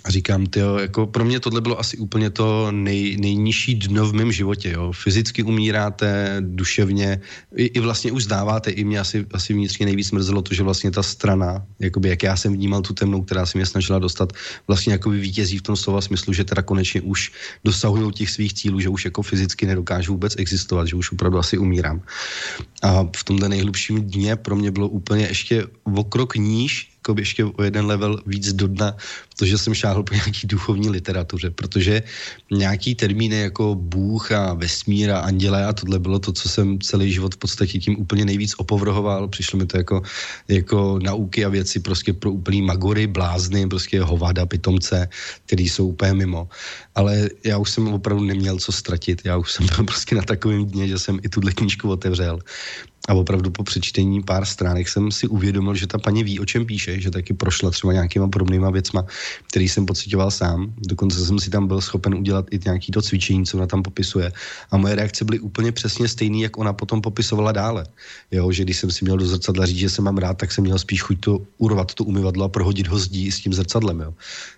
a říkám, ty jako pro mě tohle bylo asi úplně to nej, nejnižší dno v mém životě, jo. Fyzicky umíráte, duševně, i, i vlastně už zdáváte, i mě asi, asi vnitřně nejvíc mrzelo to, že vlastně ta strana, jakoby jak já jsem vnímal tu temnou, která se mě snažila dostat, vlastně jakoby vítězí v tom slova smyslu, že teda konečně už dosahují těch svých cílů, že už jako fyzicky nedokážu vůbec existovat, že už opravdu asi umírám. A v tomhle nejhlubším dně pro mě bylo úplně ještě o krok níž, jako ještě o jeden level víc do dna, protože jsem šáhl po nějaký duchovní literatuře, protože nějaký termíny jako Bůh a vesmír a anděle a tohle bylo to, co jsem celý život v podstatě tím úplně nejvíc opovrhoval. Přišlo mi to jako, jako nauky a věci prostě pro úplný magory, blázny, prostě hovada, pitomce, který jsou úplně mimo. Ale já už jsem opravdu neměl co ztratit. Já už jsem byl prostě na takovém dně, že jsem i tuhle knížku otevřel a opravdu po přečtení pár stránek jsem si uvědomil, že ta paní ví, o čem píše, že taky prošla třeba nějakýma podobnýma věcma, který jsem pocitoval sám. Dokonce jsem si tam byl schopen udělat i nějaký to cvičení, co ona tam popisuje. A moje reakce byly úplně přesně stejné, jak ona potom popisovala dále. Jo, že když jsem si měl do zrcadla říct, že jsem mám rád, tak jsem měl spíš chuť to urvat to umyvadlo a prohodit ho zdí s tím zrcadlem. Jo.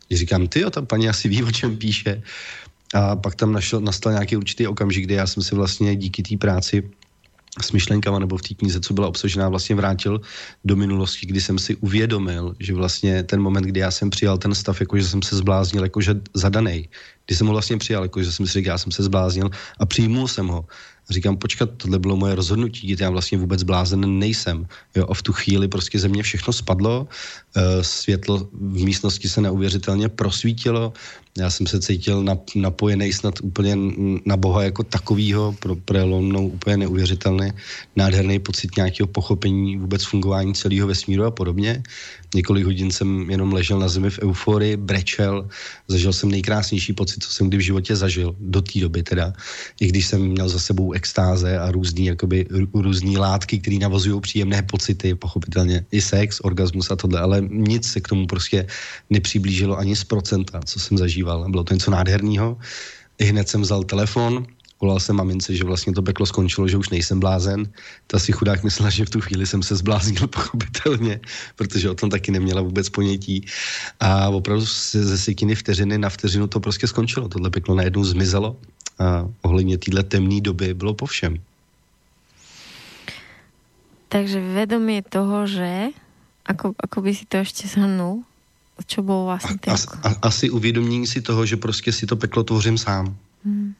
Když říkám, ty jo, ta paní asi ví, o čem píše. A pak tam našel, nastal nějaký určitý okamžik, kdy já jsem si vlastně díky té práci s myšlenkama nebo v té knize, co byla obsažená, vlastně vrátil do minulosti, kdy jsem si uvědomil, že vlastně ten moment, kdy já jsem přijal ten stav, jako že jsem se zbláznil, jakože zadanej, kdy jsem ho vlastně přijal, jako že jsem si říkal, já jsem se zbláznil a přijmul jsem ho. A říkám, počkat, tohle bylo moje rozhodnutí, já vlastně vůbec blázen nejsem. Jo, a v tu chvíli prostě ze mě všechno spadlo, e, světlo v místnosti se neuvěřitelně prosvítilo, já jsem se cítil napojený snad úplně na Boha jako takovýho, pro, pro mnou úplně neuvěřitelný, nádherný pocit nějakého pochopení vůbec fungování celého vesmíru a podobně. Několik hodin jsem jenom ležel na zemi v euforii, brečel, zažil jsem nejkrásnější pocit, co jsem kdy v životě zažil, do té doby teda, i když jsem měl za sebou extáze a různý, jakoby, různý látky, které navozují příjemné pocity, pochopitelně i sex, orgasmus a tohle, ale nic se k tomu prostě nepřiblížilo ani z procenta, co jsem zažíval. Bylo to něco nádherného. I hned jsem vzal telefon, volal jsem mamince, že vlastně to peklo skončilo, že už nejsem blázen. Ta si chudák myslela, že v tu chvíli jsem se zbláznil pochopitelně, protože o tom taky neměla vůbec ponětí. A opravdu ze sekiny vteřiny na vteřinu to prostě skončilo. Tohle peklo najednou zmizelo a ohledně téhle temné doby bylo po všem. Takže vedomie toho, že ako, ako by si to ještě shrnul? Čo bylo vlastně a, a, Asi uvědomění si toho, že prostě si to peklo tvořím sám. Hmm.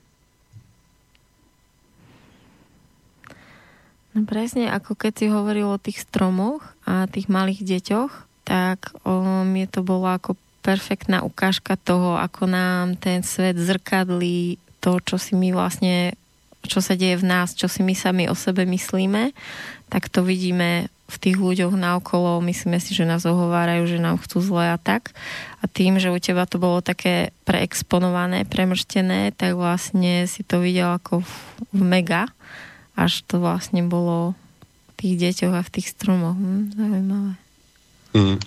No presne, ako keď si hovoril o tých stromoch a tých malých deťoch, tak o, mne to bolo ako perfektná ukážka toho, ako nám ten svet zrkadlí to, čo si my vlastne, čo sa deje v nás, čo si my sami o sebe myslíme, tak to vidíme v tých ľuďoch naokolo, myslíme si, že nás ohovárajú, že nám chcú zle a tak. A tým, že u teba to bolo také preexponované, premrštené, tak vlastne si to videl ako v mega až to vlastne bolo v tých deťoch a v tých stromoch. Hm, zaujímavé. Mm.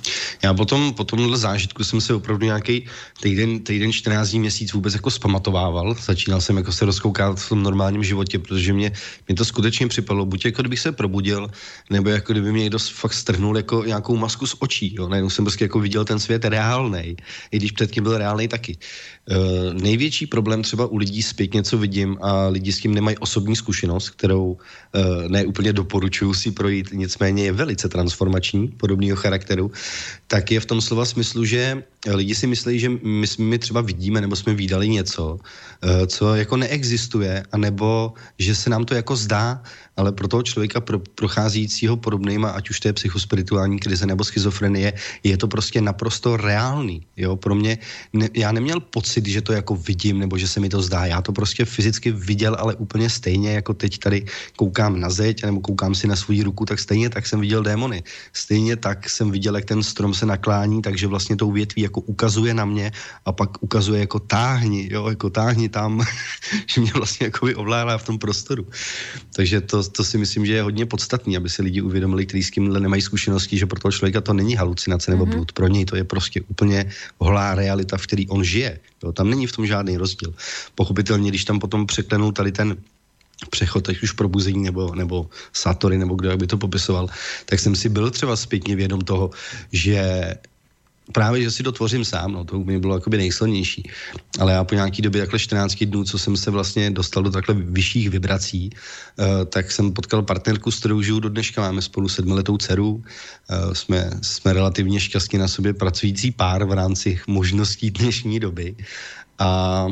Já potom, po tomhle zážitku jsem se opravdu nějaký týden, týden, 14 dní, měsíc vůbec jako spamatovával. Začínal jsem jako se rozkoukat v tom normálním životě, protože mě, mě to skutečně připadlo, buď jako kdybych se probudil, nebo jako kdyby mě někdo fakt strhnul jako nějakou masku z očí. Jo. Najednou jsem prostě jako viděl ten svět reálný, i když předtím byl reálný taky. Uh, největší problém třeba u lidí zpětně, co vidím, a lidi s tím nemají osobní zkušenost, kterou uh, neúplně doporučuju si projít, nicméně je velice transformační, podobného charakteru, tak je v tom slova smyslu, že lidi si myslí, že my, my třeba vidíme nebo jsme viděli něco, uh, co jako neexistuje, anebo že se nám to jako zdá, ale pro toho člověka pro, procházícího podobnýma, ať už to je psychospirituální krize nebo schizofrenie, je to prostě naprosto reálný. Jo? Pro mě, ne, já neměl pocit, že to jako vidím nebo že se mi to zdá. Já to prostě fyzicky viděl, ale úplně stejně, jako teď tady koukám na zeď nebo koukám si na svou ruku, tak stejně tak jsem viděl démony. Stejně tak jsem viděl jak ten strom se naklání, takže vlastně tou větví jako ukazuje na mě a pak ukazuje jako táhni, jo, jako táhni tam, že mě vlastně jako ovládá v tom prostoru. Takže to, to si myslím, že je hodně podstatný, aby si lidi uvědomili, kteří s tímhle nemají zkušenosti, že pro toho člověka to není halucinace nebo mm-hmm. blud. Pro něj to je prostě úplně holá realita, v které on žije. Jo, tam není v tom žádný rozdíl. Pochopitelně, když tam potom překlenou tady ten přechod, ať už probuzení nebo, nebo satory, nebo kdo by to popisoval, tak jsem si byl třeba zpětně vědom toho, že právě, že si to tvořím sám, no, to mi bylo jakoby nejsilnější. Ale já po nějaký době, takhle 14 dnů, co jsem se vlastně dostal do takhle vyšších vibrací, uh, tak jsem potkal partnerku, s kterou žiju do dneška, máme spolu sedmiletou dceru, uh, jsme, jsme relativně šťastně na sobě pracující pár v rámci možností dnešní doby. A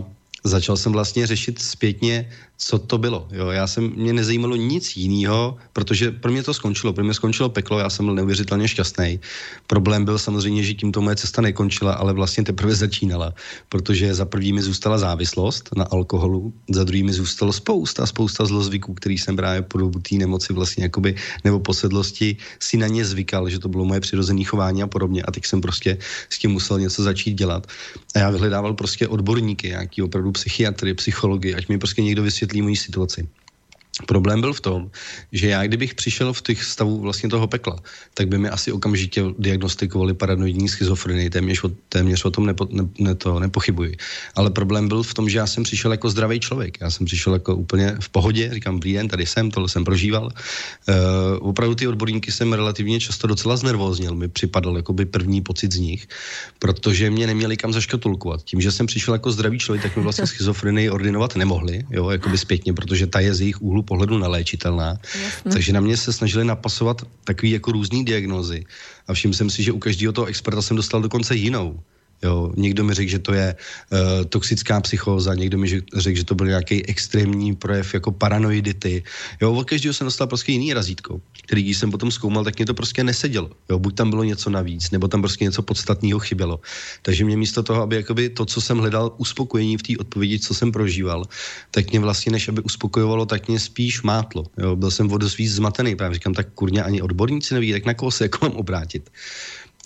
začal jsem vlastně řešit zpětně co to bylo. Jo, já jsem, mě nezajímalo nic jiného, protože pro mě to skončilo. Pro mě skončilo peklo, já jsem byl neuvěřitelně šťastný. Problém byl samozřejmě, že tím to moje cesta nekončila, ale vlastně teprve začínala, protože za první mi zůstala závislost na alkoholu, za druhý mi zůstalo spousta, spousta zlozvyků, který jsem právě po dobu té nemoci vlastně jakoby, nebo posedlosti si na ně zvykal, že to bylo moje přirozené chování a podobně. A teď jsem prostě s tím musel něco začít dělat. A já vyhledával prostě odborníky, nějaký opravdu psychiatry, psychologi, ať mi prostě někdo vysvětlí, vysvětlí moji situaci. Problém byl v tom, že já, kdybych přišel v těch stavů vlastně toho pekla, tak by mi asi okamžitě diagnostikovali paranoidní schizofrenii, téměř téměř o tom nepo, ne, ne to, nepochybuji. Ale problém byl v tom, že já jsem přišel jako zdravý člověk. Já jsem přišel jako úplně v pohodě, říkám, dobrý den, tady jsem, tohle jsem prožíval. Uh, opravdu ty odborníky jsem relativně často docela znervóznil, mi připadal jako by první pocit z nich, protože mě neměli kam zaškatulkovat. Tím, že jsem přišel jako zdravý člověk, tak mi vlastně schizofrenii ordinovat nemohli, jo, jako by zpětně, protože ta je z jejich úhlu pohledu naléčitelná. Jasne. Takže na mě se snažili napasovat takový jako různý diagnózy. A všiml jsem si, že u každého toho experta jsem dostal dokonce jinou. Jo, někdo mi řekl, že to je uh, toxická psychóza, někdo mi řekl, že to byl nějaký extrémní projev jako paranoidity. Jo, od každého jsem dostal prostě jiný razítko, který když jsem potom zkoumal, tak mě to prostě nesedělo. Jo, buď tam bylo něco navíc, nebo tam prostě něco podstatného chybělo. Takže mě místo toho, aby jakoby to, co jsem hledal, uspokojení v té odpovědi, co jsem prožíval, tak mě vlastně, než aby uspokojovalo, tak mě spíš mátlo. Jo, byl jsem o dost víc zmatený, právě říkám, tak kurně ani odborníci neví, tak na koho se jako mám obrátit.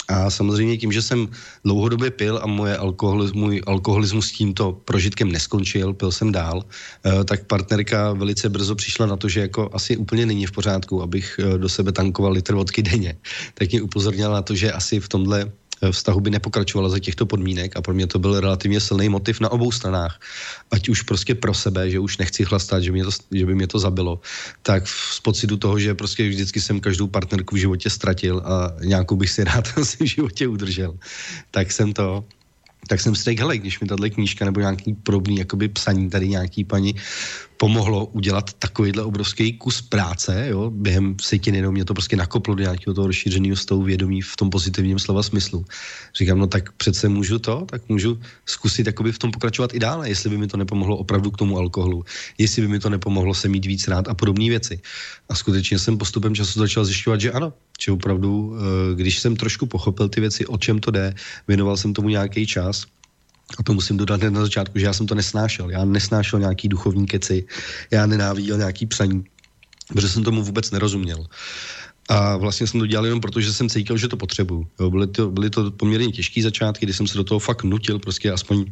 A samozřejmě tím, že jsem dlouhodobě pil a moje alkoholismus, můj alkoholismus s tímto prožitkem neskončil, pil jsem dál, eh, tak partnerka velice brzo přišla na to, že jako asi úplně není v pořádku, abych eh, do sebe tankoval litr vodky denně. Tak mě upozornila na to, že asi v tomhle vztahu by nepokračovala za těchto podmínek a pro mě to byl relativně silný motiv na obou stranách. Ať už prostě pro sebe, že už nechci chlastat, že, mě to, že by mě to zabilo, tak z pocitu toho, že prostě vždycky jsem každou partnerku v životě ztratil a nějakou bych si rád v životě udržel, tak jsem to tak jsem si řekl, hele, když mi tahle knížka nebo nějaký podobný jakoby psaní tady nějaký paní pomohlo udělat takovýhle obrovský kus práce, jo, během setiny, no, mě to prostě nakoplo do nějakého toho rozšířeného stavu vědomí v tom pozitivním slova smyslu. Říkám, no tak přece můžu to, tak můžu zkusit jakoby v tom pokračovat i dále, jestli by mi to nepomohlo opravdu k tomu alkoholu, jestli by mi to nepomohlo se mít víc rád a podobné věci. A skutečně jsem postupem času začal zjišťovat, že ano, že opravdu, eh, když jsem trošku pochopil ty věci, o čem to jde, věnoval jsem tomu nějaký čas, a to musím dodat hned na začátku, že já jsem to nesnášel. Já nesnášel nějaký duchovní keci, já nenáviděl nějaký psaní, protože jsem tomu vůbec nerozuměl. A vlastně jsem to dělal jenom proto, že jsem cítil, že to potřebuju. Byly, to, byly to poměrně těžké začátky, kdy jsem se do toho fakt nutil, prostě aspoň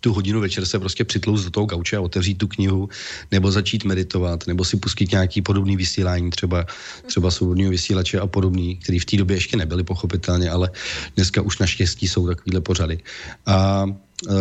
tu hodinu večer se prostě přitlouz do toho gauče a otevřít tu knihu, nebo začít meditovat, nebo si pustit nějaký podobný vysílání, třeba, třeba svobodného vysílače a podobný, který v té době ještě nebyly pochopitelně, ale dneska už naštěstí jsou takovýhle pořady. A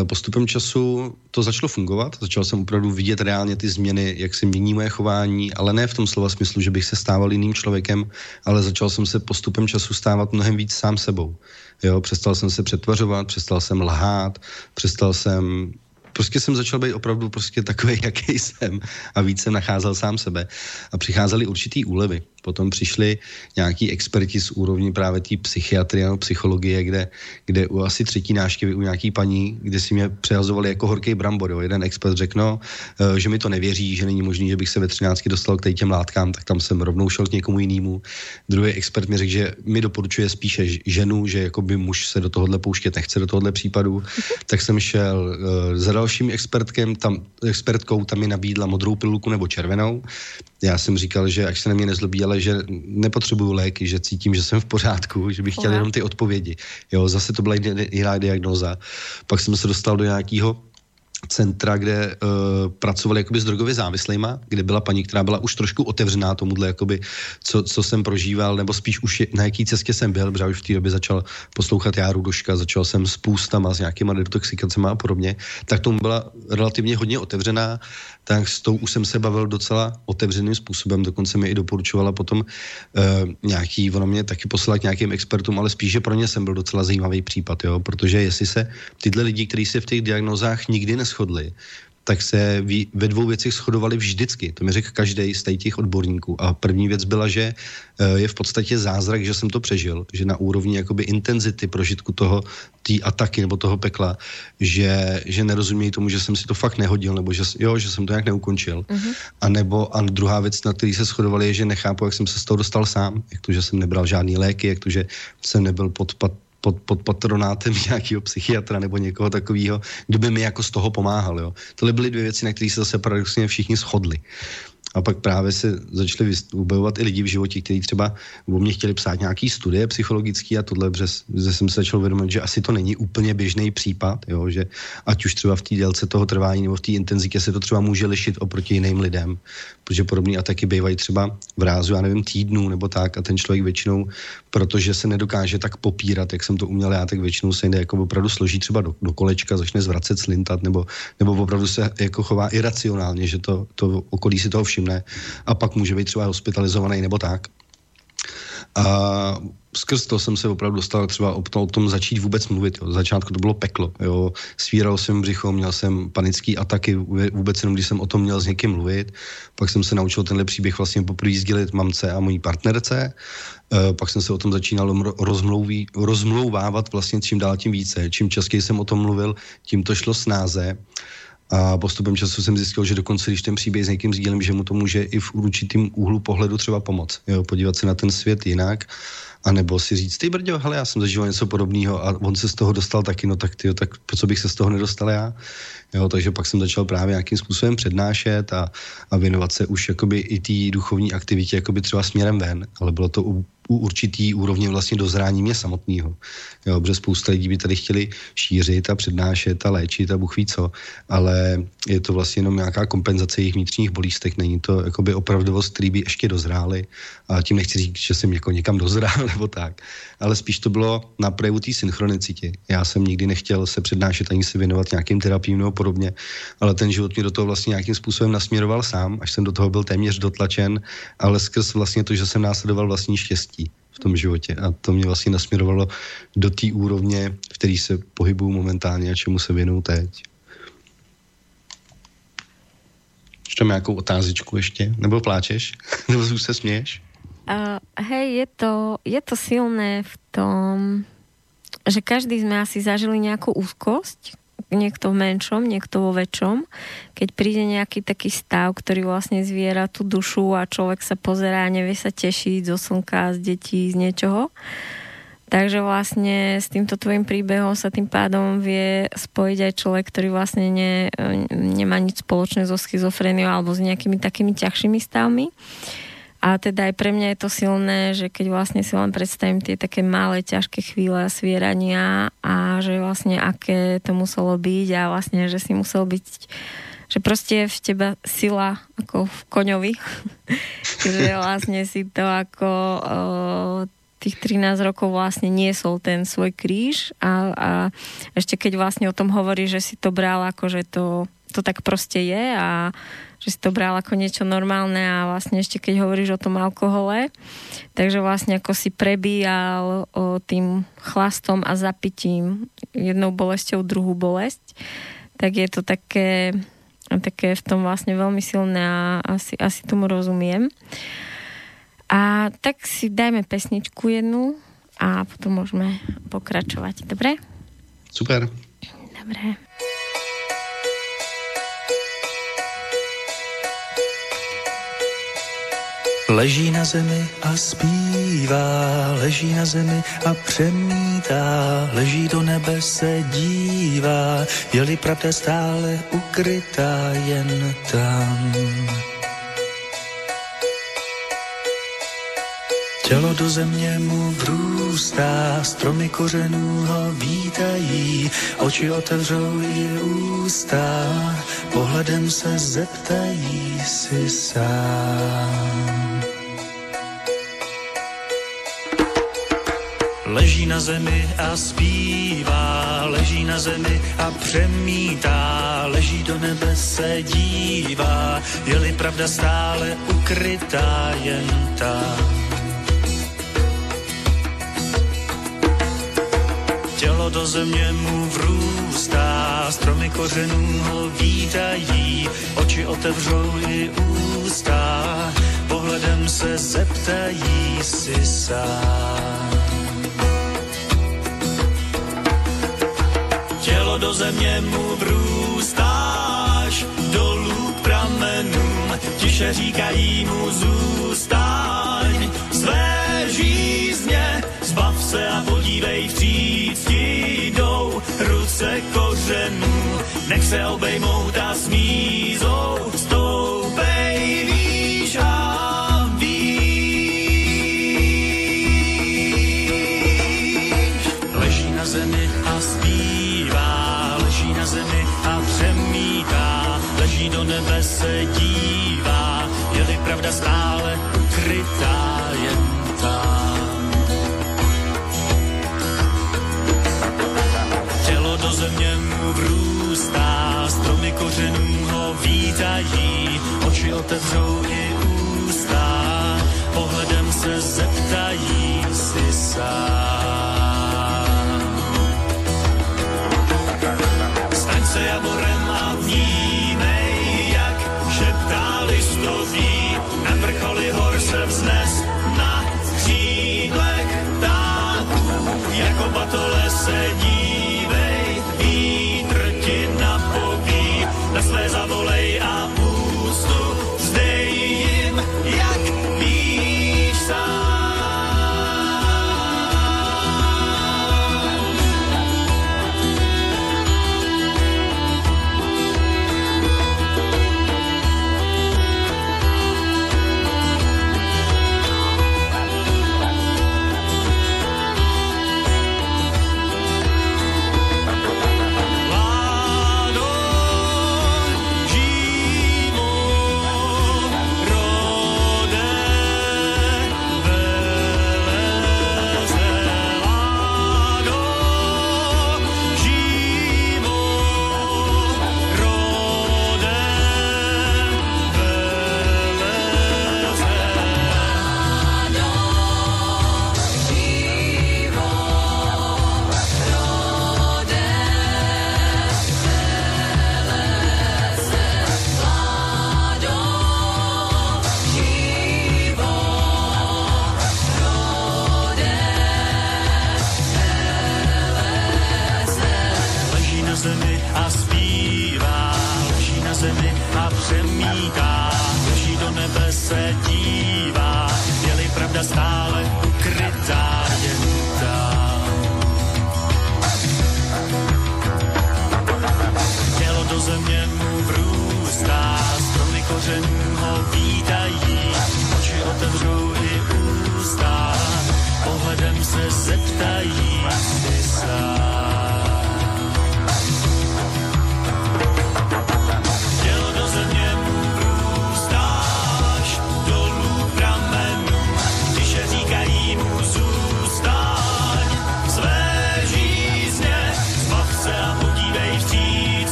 e, postupem času to začalo fungovat, začal jsem opravdu vidět reálně ty změny, jak se mění moje chování, ale ne v tom slova smyslu, že bych se stával jiným člověkem, ale začal jsem se postupem času stávat mnohem víc sám sebou. Jo, přestal jsem se přetvařovat, přestal jsem lhát, přestal jsem prostě jsem začal být opravdu prostě takový, jaký jsem a víc jsem nacházel sám sebe a přicházely určitý úlevy. Potom přišli nějaký experti z úrovni právě té psychiatrie nebo psychologie, kde, kde u asi třetí náštěvy u nějaký paní, kde si mě přehazovali jako horký brambor. Jo. Jeden expert řekl, no, eh, že mi to nevěří, že není možný, že bych se ve 13 dostal k těm látkám, tak tam jsem rovnou šel k někomu jinému. Druhý expert mi řekl, že mi doporučuje spíše ženu, že jako by muž se do tohohle pouštět nechce do tohohle případu. tak jsem šel uh, za dalším expertkem, tam, expertkou, tam mi nabídla modrou pilulku nebo červenou Já jsem říkal, že až se na mě nezlobí, ale že nepotřebuju léky, že cítím, že jsem v pořádku, že bych chtěl jenom ty odpovědi. Jo, zase to byla jiná diagnoza. Pak jsem se dostal do nějakého centra, kde uh, pracovali jakoby s drogově závislýma, kde byla paní, která byla už trošku otevřená tomuhle, jakoby, co, co jsem prožíval, nebo spíš už je, na jaký cestě jsem byl, protože už v té době začal poslouchat Járu Doška, začal jsem s půstama, s nějakýma detoxikacemi a podobně, tak tomu byla relativně hodně otevřená tak s tou už jsem se bavil docela otevřeným způsobem, dokonce mi i doporučovala potom uh, nějaký, ono mě taky poslala k nějakým expertům, ale spíš, že pro ně jsem byl docela zajímavý případ, jo, protože jestli se tyhle lidi, kteří se v těch diagnozách nikdy neschodli, tak se ve dvou věcech shodovali vždycky. To mi řekl každý z těch odborníků. A první věc byla, že eh, je v podstatě zázrak, že jsem to přežil, že na úrovni jakoby intenzity prožitku toho, té ataky nebo toho pekla, že, že nerozumějí tomu, že jsem si to fakt nehodil, nebo že, jo, že jsem to nějak neukončil. Uh-huh. A nebo a druhá věc, na který se shodovali, je, že nechápu, jak jsem se z toho dostal sám, jak to, že jsem nebral žádný léky, jak to, že jsem nebyl pod, pod, pod patronátem nějakého psychiatra nebo někoho takového, kdo by mi jako z toho pomáhal. Jo. Tohle byly dvě věci, na kterých se zase paradoxně všichni shodli. A pak právě se začali objevovat i lidi v životě, kteří třeba o mě chtěli psát nějaký studie psychologický a tohle, že jsem se začal uvědomit, že asi to není úplně běžný případ, jo, že ať už třeba v té délce toho trvání nebo v té intenzitě se to třeba může lišit oproti jiným lidem, protože podobné ataky bývají třeba v rázu, já nevím, týdnů nebo tak a ten člověk většinou, protože se nedokáže tak popírat, jak jsem to uměl já, tak většinou se jde jako opravdu složí třeba do, do kolečka, začne zvracet, slintat nebo, nebo opravdu se jako chová iracionálně, že to, to okolí si toho všimne a pak může být třeba hospitalizovaný nebo tak. A skrz to jsem se opravdu dostal třeba o tom, o tom začít vůbec mluvit. Jo. Začátku to bylo peklo. Jo. Svíral jsem břicho, měl jsem panické ataky, vůbec jenom když jsem o tom měl s někým mluvit. Pak jsem se naučil tenhle příběh vlastně poprvé sdělit mamce a mojí partnerce. E, pak jsem se o tom začínal rozmlouví, rozmlouvávat vlastně čím dál tím více. Čím častěji jsem o tom mluvil, tím to šlo snáze. A postupem času jsem zjistil, že dokonce, když ten příběh s někým sdílím, že mu to může i v určitým úhlu pohledu třeba pomoct. Jo, podívat se na ten svět jinak. A nebo si říct, ty brďo, hele, já jsem zažíval něco podobného a on se z toho dostal taky, no tak ty, tak po co bych se z toho nedostal já? Jo, takže pak jsem začal právě nějakým způsobem přednášet a, a věnovat se už jakoby i té duchovní aktivitě jakoby třeba směrem ven, ale bylo to u, určitý úrovně vlastně dozrání mě samotného. Jo, protože spousta lidí by tady chtěli šířit a přednášet a léčit a Bůh ví co, ale je to vlastně jenom nějaká kompenzace jejich vnitřních bolístek, není to jakoby opravdovost, který by ještě dozráli a tím nechci říct, že jsem jako někam dozrál nebo tak, ale spíš to bylo na projevu té synchronicitě. Já jsem nikdy nechtěl se přednášet ani se věnovat nějakým terapiím nebo podobně, ale ten život mě do toho vlastně nějakým způsobem nasměroval sám, až jsem do toho byl téměř dotlačen, ale skrz vlastně to, že jsem následoval vlastní štěstí v tom životě a to mě vlastně nasměrovalo do té úrovně, v který se pohybuju momentálně a čemu se věnuju teď. Ještě nějakou otázičku ještě? Nebo pláčeš? Nebo už se směješ? Uh, hej, je to, je to silné v tom, že každý sme asi zažili nejakú úzkosť, niekto v menšom, niekto vo väčšom. Keď príde nejaký taký stav, ktorý vlastne zviera tú dušu a človek sa pozerá, nevie sa tešiť zo slnka, z detí, z niečoho. Takže vlastne s týmto tvojim príbehom sa tým pádom vie spojiť aj človek, ktorý vlastne ne, nemá nič spoločné so schizofréniou alebo s nejakými takými ťažšími stavmi. A teda aj pre mňa je to silné, že keď vlastne si len predstavím tie také malé, ťažké chvíle svierania a že vlastne aké to muselo byť a vlastne, že si musel byť že proste je v teba sila ako v koňovi, že vlastne si to ako o, tých 13 rokov vlastne niesol ten svoj kríž a, a ešte keď vlastne o tom hovorí, že si to bral ako, že to, to tak proste je a že si to bral ako niečo normálne a vlastne ešte keď hovoríš o tom alkohole, takže vlastne ako si prebíjal o tým chlastom a zapitím jednou bolesťou druhú bolesť, tak je to také, také v tom vlastne veľmi silné a asi, asi tomu rozumiem. A tak si dajme pesničku jednu a potom môžeme pokračovať. Dobre? Super. Dobre. Leží na zemi a zpívá, leží na zemi a přemítá, leží do nebe se dívá, je-li pravda stále ukrytá jen tam. Tělo do země mu vrůzí, vrůstá, stromy kořenů ho vítají, oči otevřou i ústa, pohledem se zeptají si sám. Leží na zemi a zpívá, leží na zemi a přemítá, leží do nebe se dívá, je-li pravda stále ukrytá jen tam. Tělo do země mu vrůstá, stromy kořenů ho vítají, oči otevřou i ústa, pohledem se zeptají si sám. Tělo do země mu vrůstáš, dolů k pramenům, tiše říkají mu své žízně, zbav se a podívej vstříc jdou ruce kořenů, nech se obejmout a smízou, stoupej vrůstá, stromy kořenů ho vítají, oči otevřou i ústa, pohledem se zeptají si sám.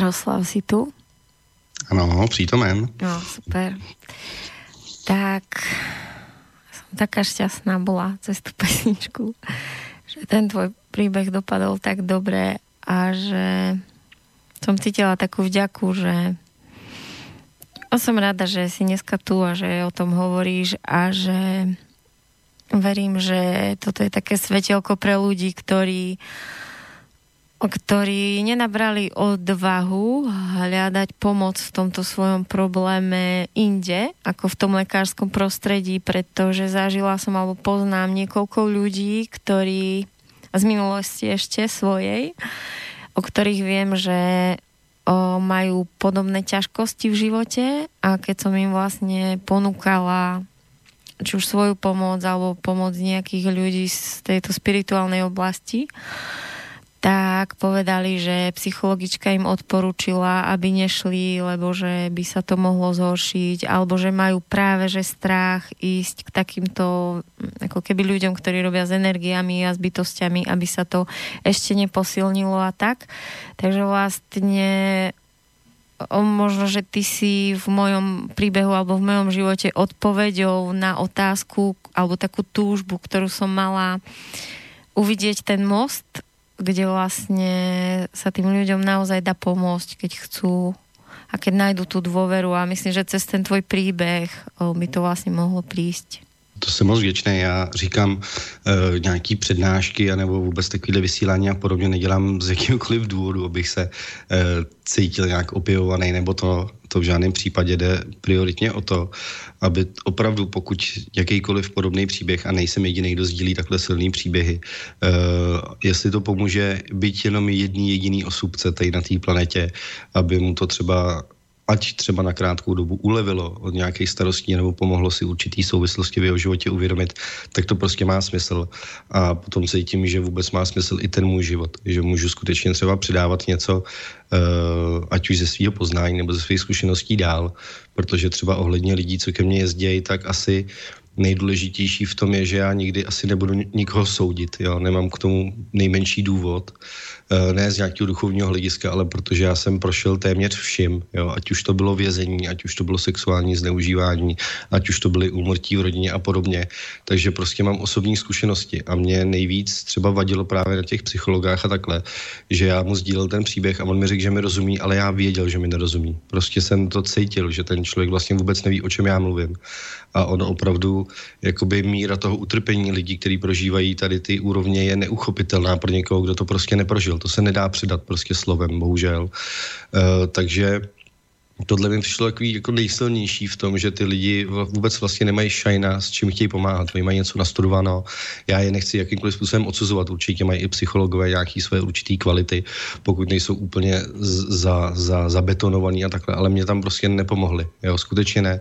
Jaroslav, si tu? Ano, přítomen. No, super. Tak som taká šťastná bola cez tú pesničku, že ten tvoj príbeh dopadol tak dobre a že som cítila takú vďaku, že som rada, že si dneska tu a že o tom hovoríš a že verím, že toto je také svetelko pre ľudí, ktorí ktorí nenabrali odvahu hľadať pomoc v tomto svojom probléme inde, ako v tom lekárskom prostredí, pretože zažila som alebo poznám niekoľko ľudí, ktorí z minulosti ešte svojej, o ktorých viem, že o, majú podobné ťažkosti v živote a keď som im vlastne ponúkala či už svoju pomoc alebo pomoc nejakých ľudí z tejto spirituálnej oblasti, tak povedali, že psychologička im odporúčila, aby nešli, lebo že by sa to mohlo zhoršiť, alebo že majú práve že strach ísť k takýmto ako keby ľuďom, ktorí robia s energiami a s bytostiami, aby sa to ešte neposilnilo a tak. Takže vlastne možno, že ty si v mojom príbehu alebo v mojom živote odpovedou na otázku alebo takú túžbu, ktorú som mala uvidieť ten most kde vlastne sa tým ľuďom naozaj dá pomôcť, keď chcú a keď nájdu tú dôveru a myslím, že cez ten tvoj príbeh by to vlastně mohlo prísť. To jsem moc věčný. Já říkám e, nějaký přednášky anebo vůbec takovýhle vysílání a podobně nedělám z jakýkoliv důvodu, abych se e, cítil nějak opěvovaný nebo to, to v žádném případě jde prioritně o to, aby opravdu pokud jakýkoliv podobný příběh, a nejsem jediný, kdo sdílí takhle silný příběhy, uh, jestli to pomůže být jenom jedný jediný osůbce tady na té planetě, aby mu to třeba ať třeba na krátkou dobu ulevilo od nějakých starostí nebo pomohlo si určitý souvislosti v jeho životě uvědomit, tak to prostě má smysl. A potom cítím, že vůbec má smysl i ten můj život, že můžu skutečně třeba předávat něco, eh, ať už ze svého poznání nebo ze svých zkušeností dál, protože třeba ohledně lidí, co ke mně jezdí, tak asi nejdůležitější v tom je, že já nikdy asi nebudu nikoho soudit, jo? nemám k tomu nejmenší důvod. Eh, ne z nějakého duchovního hlediska, ale protože já jsem prošel téměř vším, jo, ať už to bylo vězení, ať už to bylo sexuální zneužívání, ať už to byly úmrtí v rodině a podobně. Takže prostě mám osobní zkušenosti a mě nejvíc třeba vadilo právě na těch psychologách a takhle, že já mu sdílel ten příběh a on mi řekl, že mi rozumí, ale já věděl, že mi nerozumí. Prostě jsem to cítil, že ten člověk vlastně vůbec neví, o čem já mluvím. A on opravdu, jakoby míra toho utrpení lidí, kteří prožívají tady ty úrovně, je neuchopitelná pro někoho, kdo to prostě neprožil to se nedá předat prostě slovem, bohužel. Uh, takže tohle mi přišlo takový jako nejsilnější v tom, že ty lidi vůbec vlastně nemají šajna, s čím chtějí pomáhat. Oni mají něco nastudováno. Já je nechci jakýmkoliv způsobem odsuzovat. Určitě mají i psychologové nějaké své určité kvality, pokud nejsou úplně za, za, zabetonovaný a takhle. Ale mě tam prostě nepomohli. Jo, skutečně ne.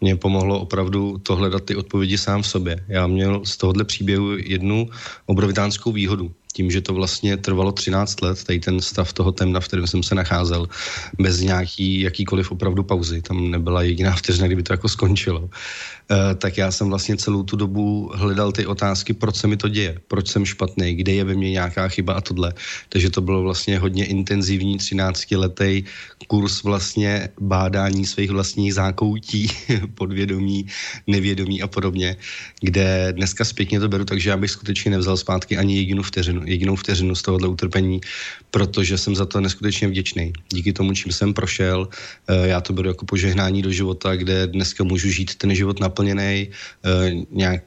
Mně pomohlo opravdu to hledat ty odpovědi sám v sobě. Já měl z tohohle příběhu jednu obrovitánskou výhodu tím, že to vlastně trvalo 13 let, tady ten stav toho temna, v kterém jsem se nacházel, bez nějaký jakýkoliv opravdu pauzy. Tam nebyla jediná vteřina, kdyby to jako skončilo. Eh, tak já jsem vlastně celou tu dobu hledal ty otázky, proč se mi to děje, proč jsem špatný, kde je ve mně nějaká chyba a tohle. Takže to bylo vlastně hodně intenzivní 13-letý kurz vlastně bádání svých vlastních zákoutí, podvědomí, nevědomí a podobně, kde dneska zpětně to beru, takže já bych skutečně nevzal zpátky ani jedinou vteřinu, jedinou vteřinu z tohohle utrpení, protože jsem za to neskutečně vděčný. Díky tomu, čím jsem prošel, eh, já to beru jako požehnání do života, kde dneska můžu žít ten život naplno naplněný, eh, nějak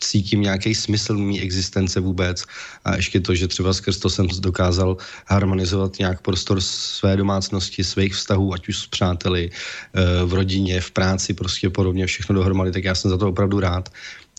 cítím nějaký smysl mý existence vůbec. A ještě to, že třeba skrz to jsem dokázal harmonizovat nějak prostor své domácnosti, svých vztahů, ať už s přáteli, eh, v rodině, v práci, prostě podobně všechno dohromady, tak já jsem za to opravdu rád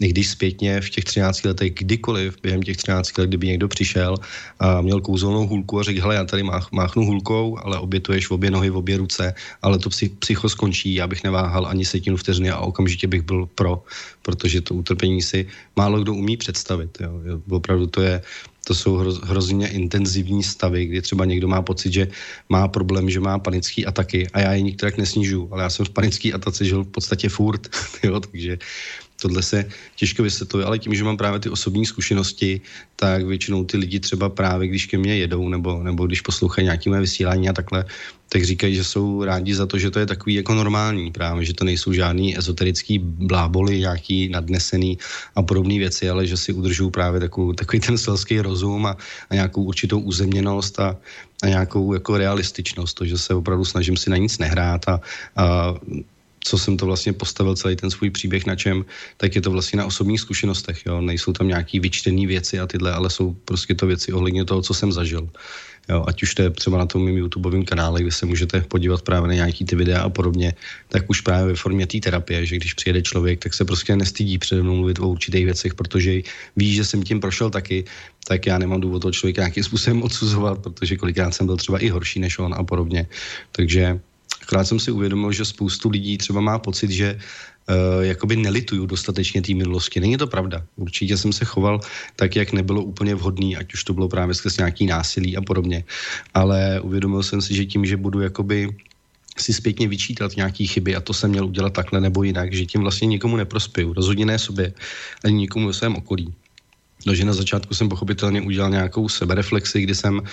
i když zpětně v těch 13 letech kdykoliv během těch 13 let, kdyby někdo přišel a měl kouzelnou hůlku a řekl, hele, já tady mách, máchnu hůlkou, ale obětuješ v obě nohy, v obě ruce, ale to psycho skončí, já bych neváhal ani setinu vteřiny a okamžitě bych byl pro, protože to utrpení si málo kdo umí představit. Jo. Opravdu to je, to jsou hroz, hrozně intenzivní stavy, kdy třeba někdo má pocit, že má problém, že má panický ataky a já je nikterak nesnižu, ale já jsem v panický atace žil v podstatě furt, jo, takže tohle se těžko vysvětluje, ale tím, že mám právě ty osobní zkušenosti, tak většinou ty lidi třeba právě, když ke mně jedou, nebo, nebo když poslouchají nějaké moje vysílání a takhle, tak říkají, že jsou rádi za to, že to je takový jako normální právě, že to nejsou žádný ezoterický bláboli, nějaký nadnesený a podobné věci, ale že si udržují právě takovou, takový ten selský rozum a, a nějakou určitou uzemněnost a, a nějakou jako realističnost, to, že se opravdu snažím si na nic nehrát a, a co jsem to vlastně postavil celý ten svůj příběh na čem, tak je to vlastně na osobních zkušenostech. Jo? Nejsou tam nějaký vyčtené věci a tyhle, ale jsou prostě to věci ohledně toho, co jsem zažil. Jo, ať už to je třeba na tom mým YouTubeovém kanále, kde se můžete podívat právě na nějaký ty videa a podobně, tak už právě ve formě té terapie, že když přijede člověk, tak se prostě nestydí přede mnou mluvit o určitých věcech, protože ví, že jsem tím prošel taky, tak já nemám důvod toho člověka nějakým způsobem odsuzovat, protože kolikrát jsem byl třeba i horší než on a podobně. Takže akorát jsem si uvědomil, že spoustu lidí třeba má pocit, že uh, jakoby nelituju dostatečně té minulosti. Není to pravda. Určitě jsem se choval tak, jak nebylo úplně vhodný, ať už to bylo právě skrz nějaký násilí a podobně. Ale uvědomil jsem si, že tím, že budu jakoby si zpětně vyčítat nějaký chyby a to jsem měl udělat takhle nebo jinak, že tím vlastně nikomu neprospěju. Rozhodně ne sobě, ani nikomu ve svém okolí. No, že na začátku jsem pochopitelně udělal nějakou sebereflexi, kdy jsem uh,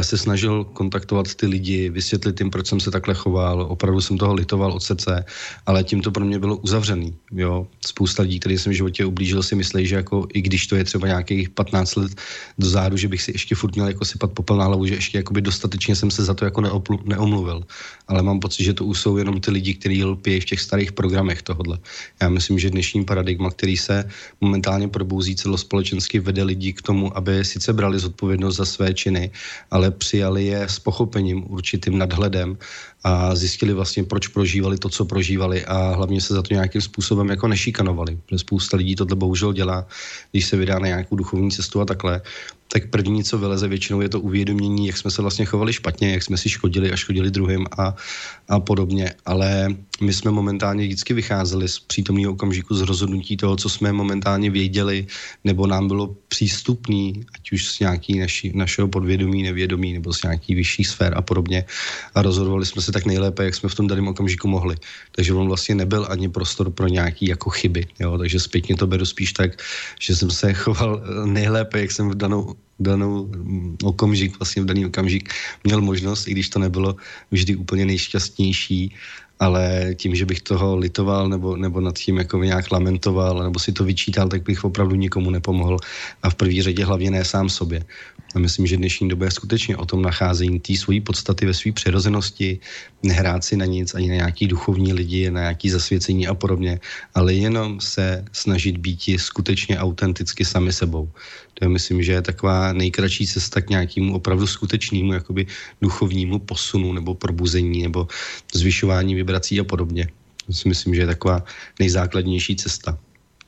se snažil kontaktovat ty lidi, vysvětlit jim, proč jsem se takhle choval, opravdu jsem toho litoval od srdce, ale tím to pro mě bylo uzavřený. Jo? Spousta lidí, kteří jsem v životě ublížil, si myslí, že jako i když to je třeba nějakých 15 let dozadu, že bych si ještě furt měl jako sypat popel na hlavu, že ještě jakoby dostatečně jsem se za to jako neoplu, neomluvil. Ale mám pocit, že to už jsou jenom ty lidi, kteří lpějí v těch starých programech tohodle. Já myslím, že dnešní paradigma, který se momentálně probouzí celospolečensky, vždycky vede lidi k tomu, aby sice brali zodpovědnost za své činy, ale přijali je s pochopením, určitým nadhledem a zjistili vlastně, proč prožívali to, co prožívali a hlavně se za to nějakým způsobem jako nešikanovali. Spousta lidí tohle bohužel dělá, když se vydá na nějakou duchovní cestu a takhle, tak první, co vyleze většinou, je to uvědomění, jak jsme se vlastně chovali špatně, jak jsme si škodili a škodili druhým a, a podobně. Ale my jsme momentálně vždycky vycházeli z přítomného okamžiku z rozhodnutí toho, co jsme momentálně věděli, nebo nám bylo přístupný, ať už z nějaký naši, našeho podvědomí, nevědomí, nebo z nějaký vyšší sfér a podobně. A rozhodovali jsme se tak nejlépe, jak jsme v tom daném okamžiku mohli. Takže on vlastně nebyl ani prostor pro nějaký jako chyby. Jo? Takže zpětně to beru spíš tak, že jsem se choval nejlépe, jak jsem v danou danou mm, okamžik, vlastně v daný okamžik měl možnost, i když to nebylo vždy úplně nejšťastnější, ale tím, že bych toho litoval nebo, nebo nad tím jako nějak lamentoval nebo si to vyčítal, tak bych opravdu nikomu nepomohl a v první řadě hlavně ne sám sobě. A myslím, že dnešní doba je skutečně o tom nacházení té svojí podstaty ve své přirozenosti, nehrát si na nic, ani na nějaký duchovní lidi, na nějaký zasvěcení a podobně, ale jenom se snažit být skutečně autenticky sami sebou. To je, myslím, že je taková nejkratší cesta k nějakému opravdu skutečnému jakoby duchovnímu posunu nebo probuzení nebo zvyšování vibrací a podobně. To si myslím, že je taková nejzákladnější cesta.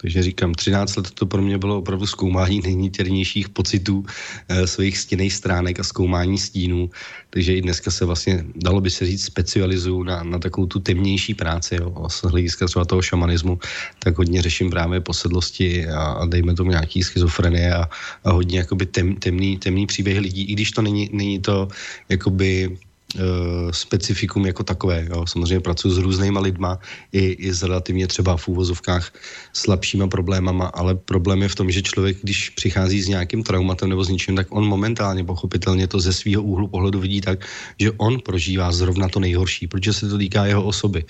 Takže říkám, 13 let to pro mě bylo opravdu zkoumání nejniternějších pocitů e, svých stěných stránek a zkoumání stínů. Takže i dneska se vlastně, dalo by se říct, specializuju na, na takovou tu temnější práci, jo, z hlediska třeba toho šamanismu, tak hodně řeším právě posedlosti a, a dejme tomu nějaký schizofrenie a, a hodně jakoby tem, temný, temný příběh lidí, i když to není, není to jakoby specifikum jako takové. Jo. Samozřejmě pracuji s různýma lidma, i, i s relativně třeba v úvozovkách slabšíma problémama, ale problém je v tom, že člověk, když přichází s nějakým traumatem nebo s ničím, tak on momentálně pochopitelně to ze svého úhlu pohledu vidí tak, že on prožívá zrovna to nejhorší, protože se to týká jeho osoby.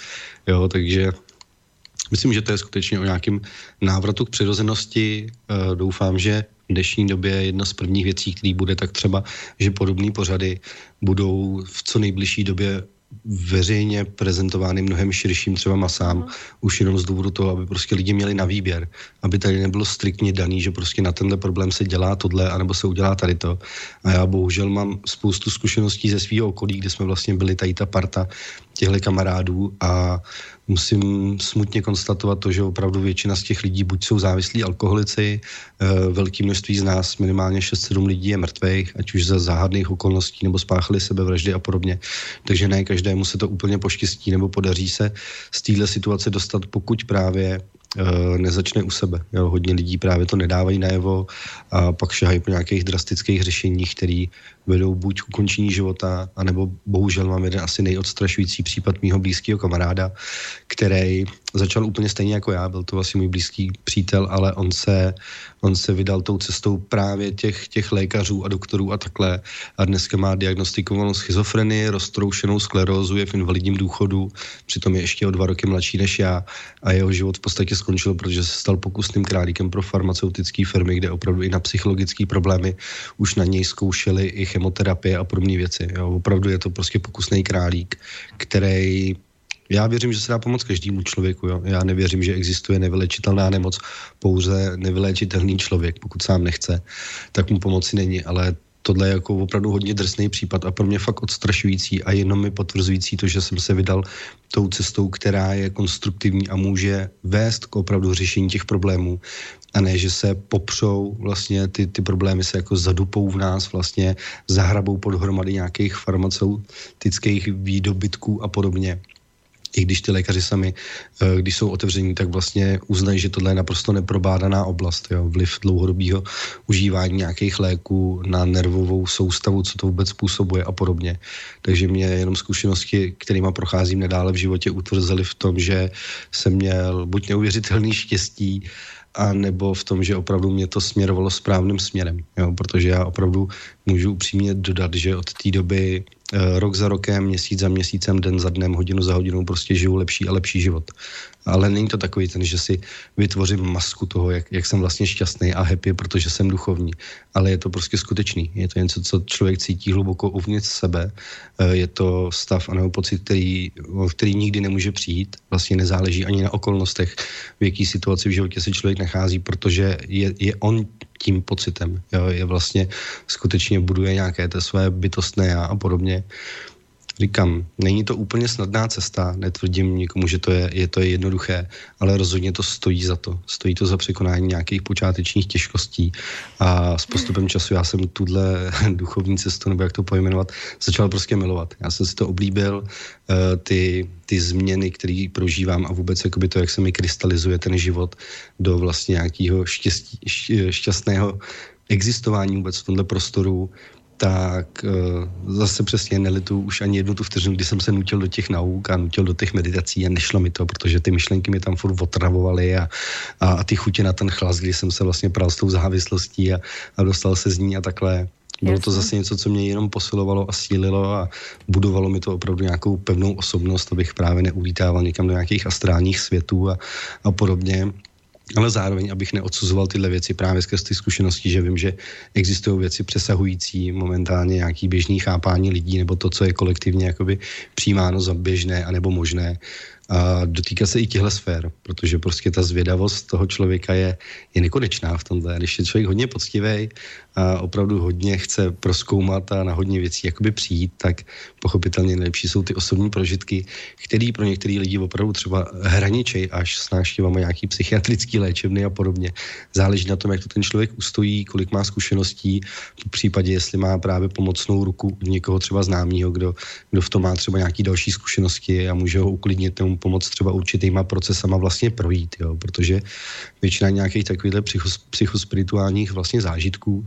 Jo, takže myslím, že to je skutečně o nějakém návratu k přirozenosti. Eh, doufám, že v dnešní době jedna z prvních věcí, který bude, tak třeba, že podobné pořady budou v co nejbližší době veřejně prezentovány mnohem širším třeba masám, mm. už jenom z důvodu toho, aby prostě lidi měli na výběr, aby tady nebylo striktně daný, že prostě na tenhle problém se dělá tohle, anebo se udělá tady to. A já bohužel mám spoustu zkušeností ze svého okolí, kde jsme vlastně byli tady ta parta těchto kamarádů a musím smutně konstatovat to, že opravdu většina z těch lidí buď jsou závislí alkoholici, eh, velké množství z nás, minimálně 6-7 lidí je mrtvých, ať už za záhadných okolností nebo spáchali sebevraždy a podobně. Takže ne každému se to úplně poštěstí nebo podaří se z téhle situace dostat, pokud právě nezačne u sebe. Jo, hodně lidí právě to nedávají najevo a pak šahají po nějakých drastických řešeních, které vedou buď k ukončení života, anebo bohužel mám jeden asi nejodstrašující případ mýho blízkého kamaráda, který začal úplně stejně jako já, byl to vlastně můj blízký přítel, ale on se, on se vydal tou cestou právě těch, těch lékařů a doktorů a takhle a dneska má diagnostikovanou schizofrenii, roztroušenou sklerózu, je v invalidním důchodu, přitom je ještě o dva roky mladší než já a jeho život v podstatě skončil, protože se stal pokusným králíkem pro farmaceutické firmy, kde opravdu i na psychologické problémy už na něj zkoušeli i chemoterapie a podobné věci. Jo. Opravdu je to prostě pokusný králík, který já věřím, že se dá pomoct každému člověku. Jo. Já nevěřím, že existuje nevylečitelná nemoc, pouze nevylečitelný člověk. Pokud sám nechce, tak mu pomoci není. Ale tohle je jako opravdu hodně drsný případ a pro mě fakt odstrašující a jenom mi potvrzující to, že jsem se vydal tou cestou, která je konstruktivní a může vést k opravdu řešení těch problémů a ne, že se popřou vlastně ty, ty problémy se jako zadupou v nás, vlastně zahrabou podhromady nějakých farmaceutických výdobytků a podobně i když ty lékaři sami, eh, když jsou otevření, tak vlastně uznají, že tohle je naprosto neprobádaná oblast. Jo? Vliv dlouhodobého užívání nějakých léků na nervovou soustavu, co to vůbec způsobuje a podobně. Takže mě jenom zkušenosti, kterými procházím nedále v životě, utvrzely v tom, že jsem měl buď neuvěřitelný štěstí, a nebo v tom, že opravdu mě to směrovalo správným směrem. Jo? Protože já opravdu můžu upřímně dodat, že od té doby Eh, rok za rokem, měsíc za měsícem, den za dnem, hodinu za hodinou prostě žiju lepší a lepší život. Ale není to takový ten, že si vytvořím masku toho, jak, jak jsem vlastně šťastný a happy, protože jsem duchovní. Ale je to prostě skutečný. Je to něco, co člověk cítí hluboko uvnitř sebe. Eh, je to stav a nebo pocit, který, který nikdy nemůže přijít. Vlastně nezáleží ani na okolnostech, v jaký situaci v životě se člověk nachází, protože je, je on tím pocitem. Jo, je vlastně skutečně buduje nějaké té své bytostné a podobně. Říkám, není to úplně snadná cesta, netvrdím nikomu, že to je, je to je jednoduché, ale rozhodně to stojí za to. Stojí to za překonání nějakých počátečních těžkostí a s postupem času já jsem tuhle duchovní cestu, nebo jak to pojmenovat, začal prostě milovat. Já jsem si to oblíbil, eh, ty, ty změny, které prožívám a vůbec jakoby to, jak se mi krystalizuje ten život do vlastně nějakého štěstí, šťastného existování vůbec v tomhle prostoru, tak uh, zase přesně nelitu už ani jednu tu vteřinu, kdy jsem se nutil do těch nauk a nutil do těch meditací a nešlo mi to, protože ty myšlenky mi tam furt otravovaly a, a, a ty chutě na ten chlas, kdy jsem se vlastně pral s tou závislostí a, a dostal se z ní a takhle. Bylo to zase něco, co mě jenom posilovalo a sílilo a budovalo mi to opravdu nějakou pevnou osobnost, abych právě neulítával někam do nějakých astrálních světů a, a podobně ale zároveň, abych neodsuzoval tyhle věci právě skrz ty zkušenosti, že vím, že existují věci přesahující momentálně nějaký běžný chápání lidí nebo to, co je kolektivně jakoby přijímáno za běžné anebo možné a dotýká se i těchto sfér, protože prostě ta zvědavost toho člověka je, je nekonečná v tomhle. Když je člověk hodně poctivý a opravdu hodně chce proskoumat a na hodně věcí jakoby přijít, tak pochopitelně nejlepší jsou ty osobní prožitky, které pro některé lidi opravdu třeba hraničej až s návštěvami nějaký psychiatrický léčebny a podobně. Záleží na tom, jak to ten člověk ustojí, kolik má zkušeností, v případě, jestli má právě pomocnou ruku někoho třeba známého, kdo, kdo v tom má třeba nějaký další zkušenosti a může ho uklidnit tomu pomoct třeba určitýma procesama vlastně projít, jo, protože většina nějakých takových psychos, psychospirituálních vlastně zážitků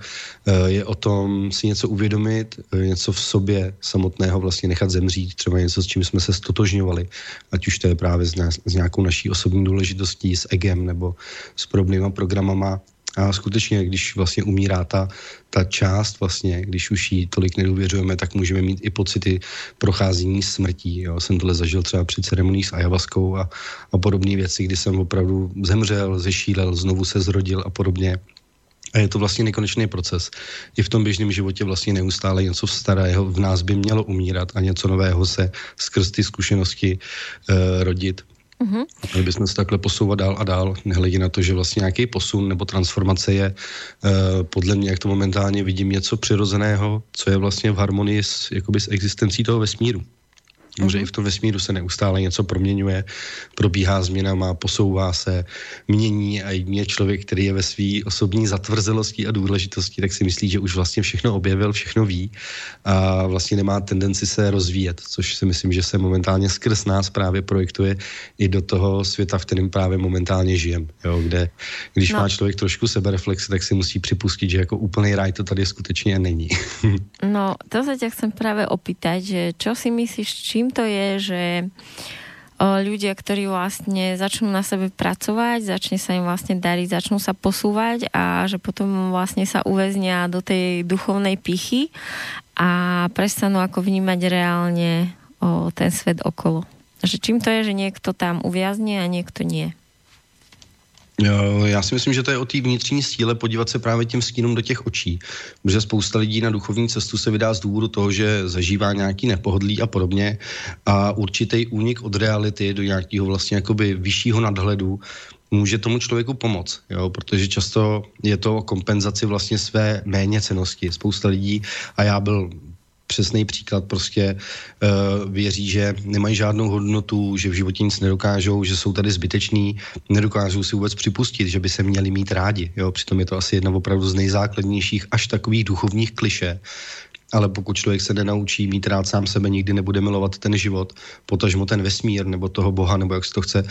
je o tom si něco uvědomit, eh, něco v sobě samotného vlastně nechat zemřít, třeba něco, s čím jsme se stotožňovali, ať už to je právě s nějakou naší osobní důležitostí, s egem nebo s podobnýma programama, a skutečně, když vlastně umírá ta, ta část vlastně, když už jí tolik nedůvěřujeme, tak můžeme mít i pocity procházení smrtí. Jo. Jsem tohle zažil třeba při ceremonii s ajavaskou a, a podobné věci, kdy jsem opravdu zemřel, zešílel, znovu se zrodil a podobně. A je to vlastně nekonečný proces. I v tom běžném životě vlastně neustále něco starého v nás by mělo umírat a něco nového se skrz ty zkušenosti uh, rodit. Mm-hmm. Měli bychom se takhle posouvat dál a dál, nehledě na to, že vlastně nějaký posun nebo transformace je uh, podle mě, jak to momentálně vidím, něco přirozeného, co je vlastně v harmonii s, jakoby s existencí toho vesmíru. Protože i v tom vesmíru se neustále něco proměňuje, probíhá změna, má posouvá se, mění a jedině člověk, který je ve své osobní zatvrzelosti a důležitosti, tak si myslí, že už vlastně všechno objevil, všechno ví a vlastně nemá tendenci se rozvíjet, což si myslím, že se momentálně skrz nás právě projektuje i do toho světa, v kterém právě momentálně žijem, jo, kde když no. má člověk trošku sebereflexe, tak si musí připustit, že jako úplný ráj to tady skutečně není. no, to se tě chcem právě opýtať, že čo si myslíš, čím to je, že ľudia, ktorí vlastne začnú na sebe pracovať, začne sa im vlastne dariť, začnú sa posúvať a že potom vlastne sa uväznia do tej duchovnej pichy a prestanú ako vnímať reálne ten svet okolo. Že čím to je, že niekto tam uviazne a niekto nie? Já si myslím, že to je o té vnitřní síle podívat se právě těm stínům do těch očí. Protože spousta lidí na duchovní cestu se vydá z důvodu toho, že zažívá nějaký nepohodlí a podobně a určitý únik od reality do nějakého vlastně jakoby vyššího nadhledu může tomu člověku pomoct, jo, protože často je to kompenzaci vlastně své méněcenosti. Spousta lidí, a já byl přesný příklad, prostě uh, věří, že nemají žádnou hodnotu, že v životě nic nedokážou, že jsou tady zbyteční, nedokážou si vůbec připustit, že by se měli mít rádi. Jo? Přitom je to asi jedna opravdu z nejzákladnějších až takových duchovních kliše, ale pokud člověk se nenaučí mít rád sám sebe, nikdy nebude milovat ten život, potažmo ten vesmír nebo toho Boha, nebo jak se to chce uh,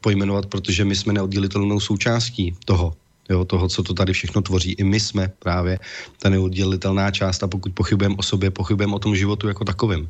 pojmenovat, protože my jsme neoddělitelnou součástí toho jo, toho, co to tady všechno tvoří. I my jsme právě ta neoddělitelná část a pokud pochybujeme o sobě, pochybujeme o tom životu jako takovém.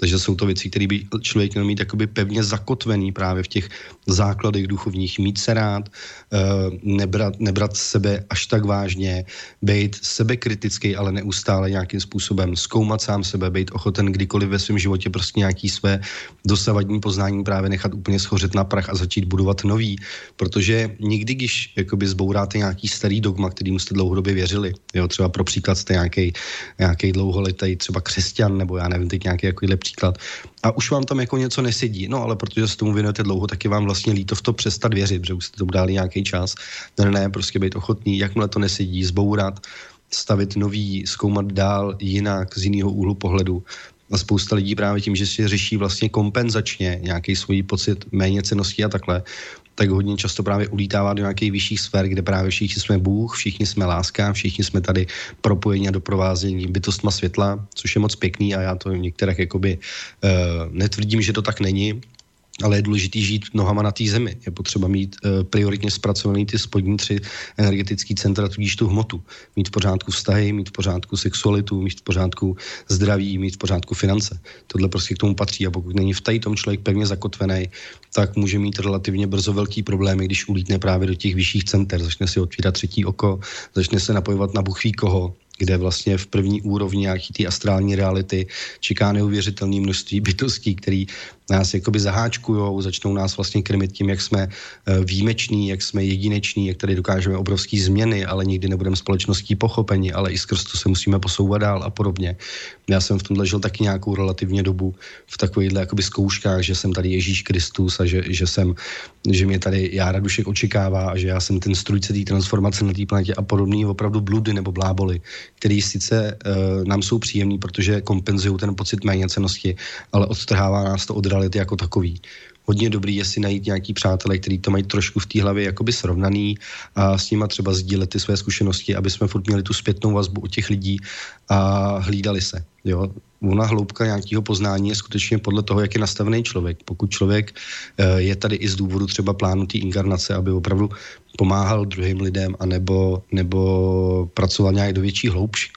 Takže jsou to věci, které by člověk měl mít jakoby pevně zakotvený právě v těch základech duchovních. Mít se rád, eh, nebrat, nebrat sebe až tak vážně, být sebekritický, ale neustále nějakým způsobem zkoumat sám sebe, být ochoten kdykoliv ve svém životě prostě nějaký své dosavadní poznání právě nechat úplně schořet na prach a začít budovat nový. Protože nikdy, když jakoby zbouráte nějaký starý dogma, kterým jste dlouhodobě věřili, jo, třeba pro příklad jste nějaký, nějaký dlouholetý třeba křesťan, nebo já nevím, teď nějaký jako příklad. A už vám tam jako něco nesedí. No ale protože se tomu věnujete dlouho, tak je vám vlastně líto v to přestat věřit, že už jste tomu dali nějaký čas. Ne, ne, prostě být ochotný, jakmile to nesedí, zbourat, stavit nový, zkoumat dál jinak, z jiného úhlu pohledu. A spousta lidí právě tím, že si řeší vlastně kompenzačně nějaký svůj pocit méně cenosti a takhle, tak hodně často právě ulítává do nějakých vyšších sfér, kde právě všichni jsme Bůh, všichni jsme láska, všichni jsme tady propojení a doprovázení bytostma světla, což je moc pěkný a já to některých jakoby uh, netvrdím, že to tak není, ale je důležité žít nohama na té zemi. Je potřeba mít uh, prioritně zpracovaný ty spodní tři energetické centra, tudíž tu hmotu. Mít v pořádku vztahy, mít v pořádku sexualitu, mít v pořádku zdraví, mít v pořádku finance. Tohle prostě k tomu patří a pokud není v tady tom člověk pevně zakotvený, tak může mít relativně brzo velký problémy, když ulítne právě do těch vyšších center, začne si otvírat třetí oko, začne se napojovat na buchví koho, kde vlastně v první úrovni nějaký ty astrální reality čeká neuvěřitelné množství bytostí, který nás jakoby zaháčkujou, začnou nás vlastně krmit tím, jak jsme eh, výjimeční, jak jsme jedineční, jak tady dokážeme obrovské změny, ale nikdy nebudeme společností pochopeni, ale i skrz to se musíme posouvat dál a podobně. Já jsem v tomhle žil taky nějakou relativně dobu v takovýchhle jakoby zkouškách, že jsem tady Ježíš Kristus a že, že jsem, že mě tady Jára Dušek očekává a že já jsem ten strujce té transformace na té planetě a podobný opravdu bludy nebo bláboli, který sice uh, nám jsou příjemný, protože kompenzují ten pocit méněcenosti, ale odtrhává nás to od reality jako takový. Hodně dobrý je si najít nějaký přátelé, kteří to mají trošku v té hlavě jakoby srovnaný a s nima třeba sdílet ty své zkušenosti, aby jsme furt měli tu zpětnou vazbu od těch lidí a hlídali se. Jo? Ona hloubka nějakého poznání je skutečně podle toho, jak je nastavený člověk. Pokud člověk eh, je tady i z důvodu třeba plánu té inkarnace, aby opravdu pomáhal druhým lidem, anebo, nebo pracoval nějak do větší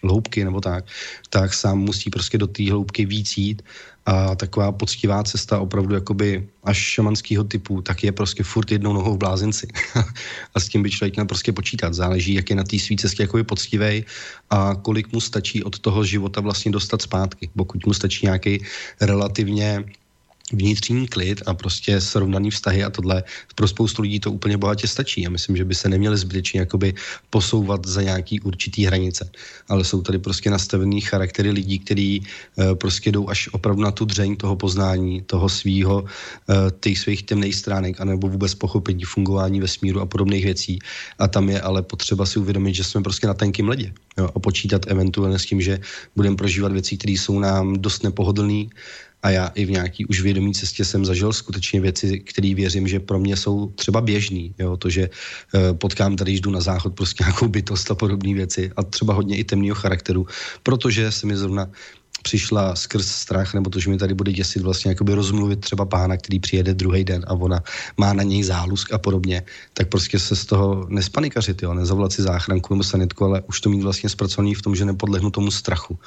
hloubky nebo tak, tak sám musí prostě do té hloubky víc jít a taková poctivá cesta opravdu jakoby až šamanského typu, tak je prostě furt jednou nohou v blázinci. a s tím by člověk měl prostě počítat. Záleží, jak je na té své cestě jakoby poctivej a kolik mu stačí od toho života vlastně dostat zpátky. Pokud mu stačí nějaký relativně vnitřní klid a prostě srovnaný vztahy a tohle pro spoustu lidí to úplně bohatě stačí. A myslím, že by se neměli zbytečně jakoby posouvat za nějaký určitý hranice. Ale jsou tady prostě nastavený charaktery lidí, kteří uh, prostě jdou až opravdu na tu dřeň toho poznání, toho svýho, uh, těch svých temných stránek, anebo vůbec pochopení fungování vesmíru a podobných věcí. A tam je ale potřeba si uvědomit, že jsme prostě na tenkým ledě. Jo, a počítat eventuálně s tím, že budeme prožívat věci, které jsou nám dost nepohodlné, A já i v nějaký už vědomí cestě jsem zažil skutečně věci, které věřím, že pro mě jsou třeba běžný. Jo? To, že uh, potkám tady, jdu na záchod, prostě nějakou bytost a podobné věci a třeba hodně i temného charakteru, protože se mi zrovna přišla skrz strach, nebo to, že mi tady bude děsit vlastně jakoby rozmluvit třeba pána, který přijede druhý den a ona má na něj zálusk a podobně, tak prostě se z toho nespanikařit, jo, nezavolat si záchranku nebo sanitku, ale už to mít vlastně zpracovaný v tom, že nepodlehnu tomu strachu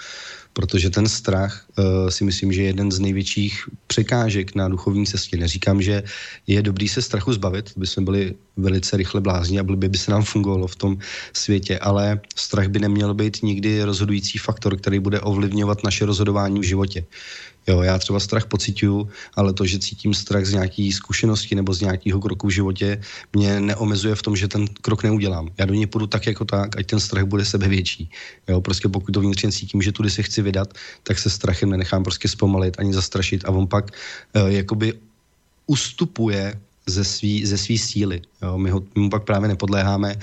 protože ten strach uh, si myslím, že je jeden z největších překážek na duchovní cestě. Neříkám, že je dobrý se strachu zbavit, by jsme byli velice rychle blázni a by se nám fungovalo v tom světě, ale strach by neměl být nikdy rozhodující faktor, který bude ovlivňovat naše rozhodování v životě. Jo, já třeba strach pocituju, ale to, že cítím strach z nějaký zkušenosti nebo z nějakého kroku v životě, mě neomezuje v tom, že ten krok neudělám. Já do něj půjdu tak jako tak, ať ten strach bude sebe větší. Jo, prostě pokud to vnitřně cítím, že tudy se chci vydat, tak se strachem nenechám prostě zpomalit ani zastrašit a on pak uh, jakoby ustupuje ze svý, ze svý síly. Jo? My, ho, my mu pak právě nepodléháme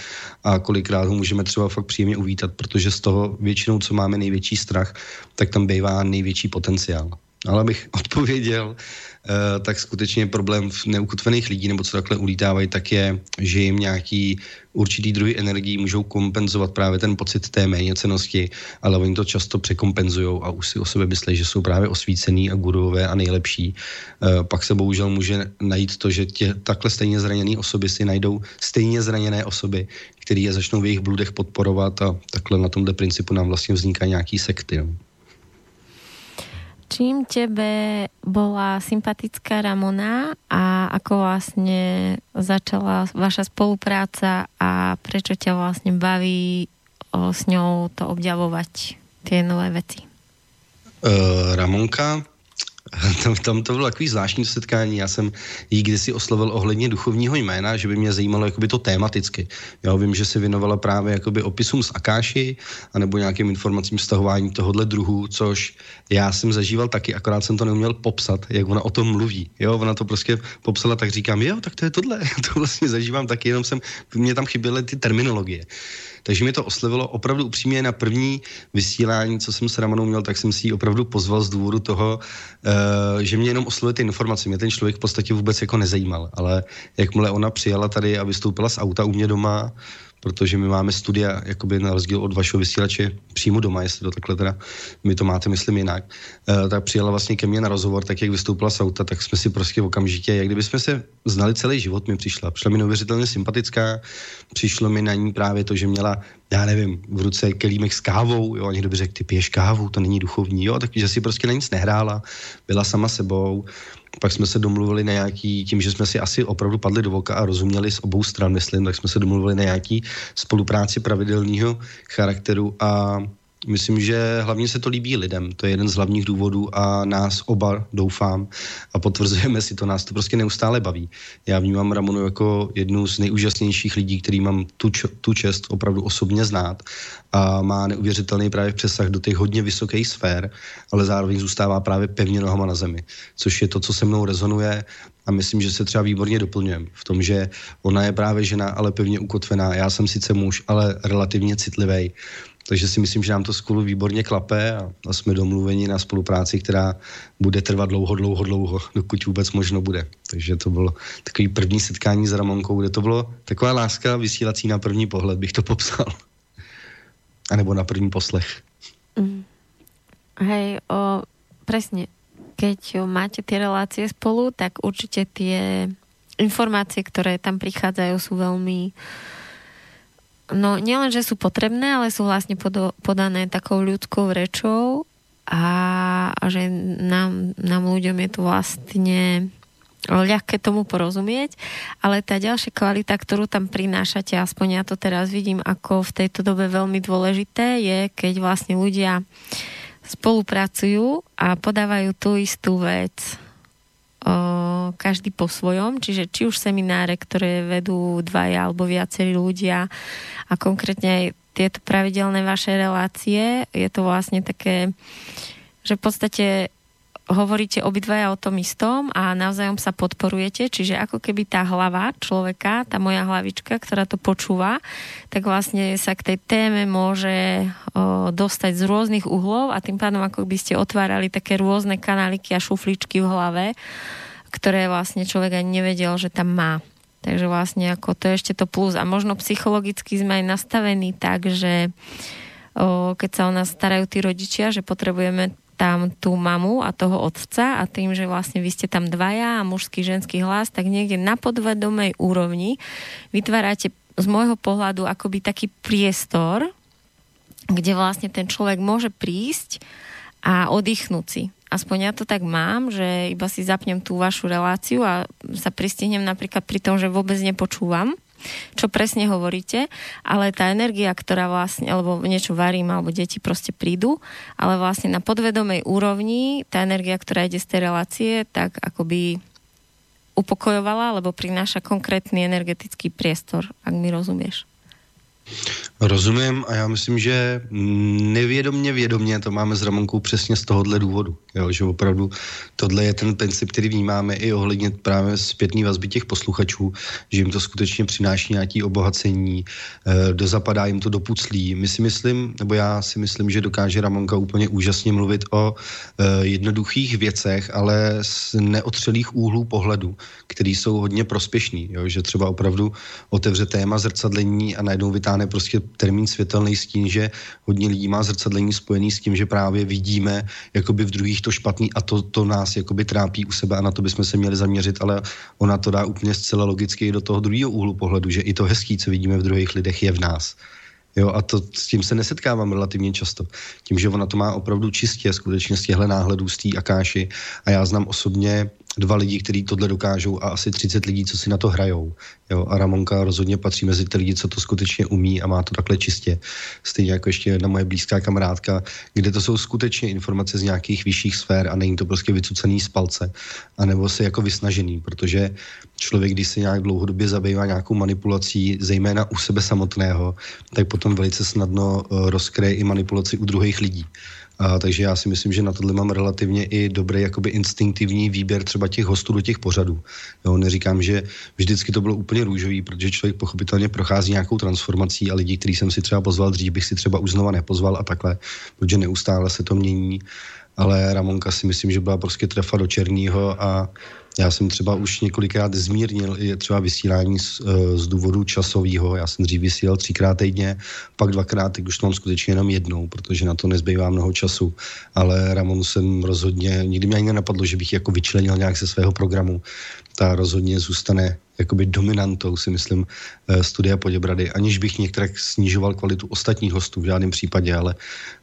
a kolikrát ho můžeme třeba fakt příjemně uvítat, protože z toho většinou, co máme největší strach, tak tam bývá největší potenciál. Ale abych odpověděl, eh, tak skutečně problém v neukotvených lidí, nebo co takhle ulítávají, tak je, že jim nějaký určitý druhy energií můžou kompenzovat právě ten pocit té méněcenosti, ale oni to často překompenzují a už si o sebe myslí, že jsou právě osvícený a gurové a nejlepší. Eh, pak se bohužel může najít to, že tě takhle stejně zraněné osoby si najdou stejně zraněné osoby, které je začnou v jejich bludech podporovat a takhle na tomhle principu nám vlastně vzniká nějaký sekty. No. Čím tebe bola sympatická Ramona a ako vlastne začala vaša spolupráca a prečo ťa vlastne baví o, s ňou to objavovať, tie nové veci? Uh, Ramonka tam, tam to bylo takový zvláštní setkání. Já jsem jí kdysi oslovil ohledně duchovního jména, že by mě zajímalo jakoby to tématicky. Já vím, že se věnovala právě jakoby opisům z Akáši anebo nějakým informacím stahování tohohle druhu, což já jsem zažíval taky, akorát jsem to neuměl popsat, jak ona o tom mluví. Jo, ona to prostě popsala, tak říkám, jo, tak to je tohle, to vlastně zažívám taky, jenom jsem, mě tam chyběly ty terminologie. Takže mi to oslovilo opravdu upřímně na první vysílání, co jsem s Ramanou měl, tak jsem si ji opravdu pozval z důvodu toho, uh, že mě jenom oslovuje ty informace. Mě ten člověk v podstatě vůbec jako nezajímal, ale jakmile ona přijela tady a vystoupila z auta u mě doma, protože my máme studia, jakoby na rozdíl od vašeho vysílače, přímo doma, jestli to takhle teda, my to máte, myslím, jinak, e, tak přijela vlastně ke mně na rozhovor, tak jak vystoupila z auta, tak jsme si prostě okamžitě, jak kdyby jsme se znali celý život, mi přišla. Přišla mi neuvěřitelně sympatická, přišlo mi na ní právě to, že měla, já nevím, v ruce kelímek s kávou, jo, a někdo by řekl, ty piješ kávu, to není duchovní, jo, takže si prostě na nic nehrála, byla sama sebou, pak jsme se domluvili na nějaký, tím, že jsme si asi opravdu padli do voka a rozuměli z obou stran, myslím, tak jsme se domluvili na nějaký spolupráci pravidelného charakteru a Myslím, že hlavně se to líbí lidem. To je jeden z hlavních důvodů a nás oba, doufám, a potvrzujeme si to, nás to prostě neustále baví. Já vnímám Ramonu jako jednu z nejúžasnějších lidí, který mám tu, tu čest opravdu osobně znát a má neuvěřitelný právě přesah do těch hodně vysokých sfér, ale zároveň zůstává právě pevně nohama na zemi, což je to, co se mnou rezonuje a myslím, že se třeba výborně doplňujeme v tom, že ona je právě žena, ale pevně ukotvená. Já jsem sice muž, ale relativně citlivý takže si myslím, že nám to spolu výborně klape a, jsme domluveni na spolupráci, která bude trvat dlouho, dlouho, dlouho, dokud vůbec možno bude. Takže to bylo takový první setkání s Ramonkou, kde to bylo taková láska vysílací na první pohled, bych to popsal. A nebo na první poslech. Mm. Hej, o, presne. Keď máte tie relácie spolu, tak určite tie informácie, ktoré tam prichádzajú, sú veľmi No nielen, že sú potrebné, ale sú vlastne podané takou ľudskou rečou a, a že nám, nám ľuďom je to vlastne ľahké tomu porozumieť, ale tá ďalšia kvalita, ktorú tam prinášate, aspoň ja to teraz vidím ako v tejto dobe veľmi dôležité, je, keď vlastne ľudia spolupracujú a podávajú tú istú vec každý po svojom, čiže či už semináre, ktoré vedú dvaja alebo viacerí ľudia a konkrétne aj tieto pravidelné vaše relácie, je to vlastne také, že v podstate hovoríte obidvaja o tom istom a navzájom sa podporujete, čiže ako keby tá hlava človeka, tá moja hlavička, ktorá to počúva, tak vlastne sa k tej téme môže o, dostať z rôznych uhlov a tým pádom ako by ste otvárali také rôzne kanáliky a šufličky v hlave, ktoré vlastne človek ani nevedel, že tam má. Takže vlastne ako to je ešte to plus. A možno psychologicky sme aj nastavení tak, že keď sa o nás starajú tí rodičia, že potrebujeme tam tú mamu a toho otca a tým, že vlastne vy ste tam dvaja a mužský, ženský hlas, tak niekde na podvedomej úrovni vytvárate z môjho pohľadu akoby taký priestor, kde vlastne ten človek môže prísť a oddychnúť si. Aspoň ja to tak mám, že iba si zapnem tú vašu reláciu a sa pristihnem napríklad pri tom, že vôbec nepočúvam čo presne hovoríte, ale tá energia, ktorá vlastne, alebo niečo varím, alebo deti proste prídu, ale vlastne na podvedomej úrovni tá energia, ktorá ide z tej relácie, tak akoby upokojovala, alebo prináša konkrétny energetický priestor, ak mi rozumieš. Rozumím a já myslím, že nevědomně, vědomně to máme s Ramonkou přesně z tohohle důvodu. Jo, že opravdu tohle je ten princip, který vnímáme i ohledně právě zpětný vazby těch posluchačů, že jim to skutečně přináší nějaké obohacení, e, dozapadá jim to do puclí. My si myslím, nebo já si myslím, že dokáže Ramonka úplně úžasně mluvit o e, jednoduchých věcech, ale z neotřelých úhlů pohledu, který jsou hodně prospěšný. Jo, že třeba opravdu otevře téma zrcadlení a najednou vytáhne prostě termín světelný stín, že hodně lidí má zrcadlení spojený s tím, že právě vidíme jakoby v druhých to špatný a to, to nás jakoby trápí u sebe a na to bychom se měli zaměřit, ale ona to dá úplně zcela logicky do toho druhého úhlu pohledu, že i to hezký, co vidíme v druhých lidech, je v nás. Jo, a to, s tím se nesetkávám relativně často. Tím, že ona to má opravdu čistě, skutečně z těchto náhledů, z té Akáši. A já znám osobně dva lidi, kteří tohle dokážou a asi 30 lidí, co si na to hrajou. Jo, a Ramonka rozhodně patří mezi ty lidi, co to skutečně umí a má to takhle čistě. Stejně jako ještě jedna moje blízká kamarádka, kde to jsou skutečně informace z nějakých vyšších sfér a není to prostě vycucený z palce, anebo se jako vysnažený, protože člověk, když se nějak dlouhodobě zabývá nějakou manipulací, zejména u sebe samotného, tak potom velice snadno eh, rozkryje i manipulaci u druhých lidí. A, takže já si myslím, že na tohle mám relativně i dobrý jakoby instinktivní výběr třeba těch hostů do těch pořadů. Jo, neříkám, že vždycky to bylo úplně růžový, protože člověk pochopitelně prochází nějakou transformací a lidi, který jsem si třeba pozval dřív, bych si třeba už znova nepozval a takhle, protože neustále se to mění ale Ramonka si myslím, že byla prostě trefa do černého a já jsem třeba už několikrát zmírnil i třeba vysílání z, eh, z důvodu časového. Já jsem dřív vysílal třikrát týdně, pak dvakrát, teď už to mám skutečně jenom jednou, protože na to nezbývá mnoho času. Ale Ramon jsem rozhodně, nikdy mě ani nenapadlo, že bych jako vyčlenil nějak ze svého programu. Ta rozhodně zůstane jakoby dominantou, si myslím, eh, studia Poděbrady, aniž bych některé snižoval kvalitu ostatních hostů v žádném případě, ale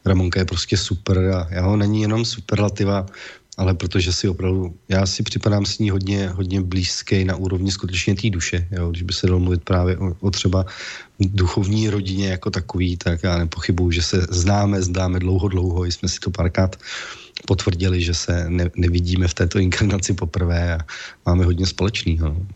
Ramonka je prostě super a já ho není jenom superlativa, ale protože si opravdu, já si připadám s ní hodně, hodně blízký na úrovni skutečně té duše, jo, když by se dalo mluvit právě o, o třeba duchovní rodině jako takový, tak já nepochybuju, že se známe, známe dlouho, dlouho, jsme si to párkrát potvrdili, že se ne, nevidíme v této inkarnaci poprvé a máme hodně společného. No.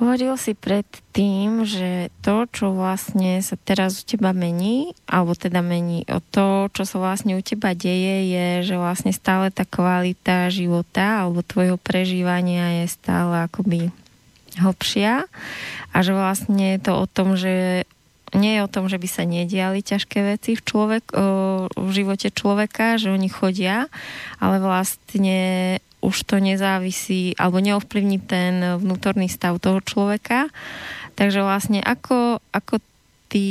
Hovoril si predtým, že to, čo vlastne sa teraz u teba mení, alebo teda mení o to, čo sa vlastne u teba deje, je, že vlastne stále tá kvalita života alebo tvojho prežívania je stále akoby hlbšia a že vlastne je to o tom, že nie je o tom, že by sa nediali ťažké veci v, človek, v živote človeka, že oni chodia, ale vlastne už to nezávisí alebo neovplyvní ten vnútorný stav toho človeka. Takže vlastne ako, ako ty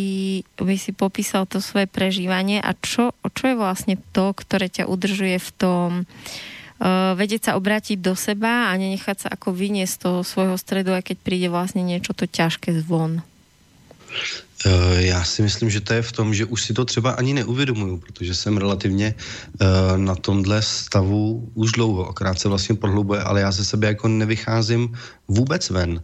by si popísal to svoje prežívanie a čo, čo je vlastne to, ktoré ťa udržuje v tom uh, vedieť sa obrátiť do seba a nenechať sa ako vyniesť z toho svojho stredu, aj keď príde vlastne niečo to ťažké zvon. Eh, já si myslím, že to je v tom, že už si to třeba ani neuvědomuju, protože jsem relativně uh, na tomhle stavu už dlouho, akorát se vlastně prohlubuje, ale já ze sebe jako nevycházím vůbec ven.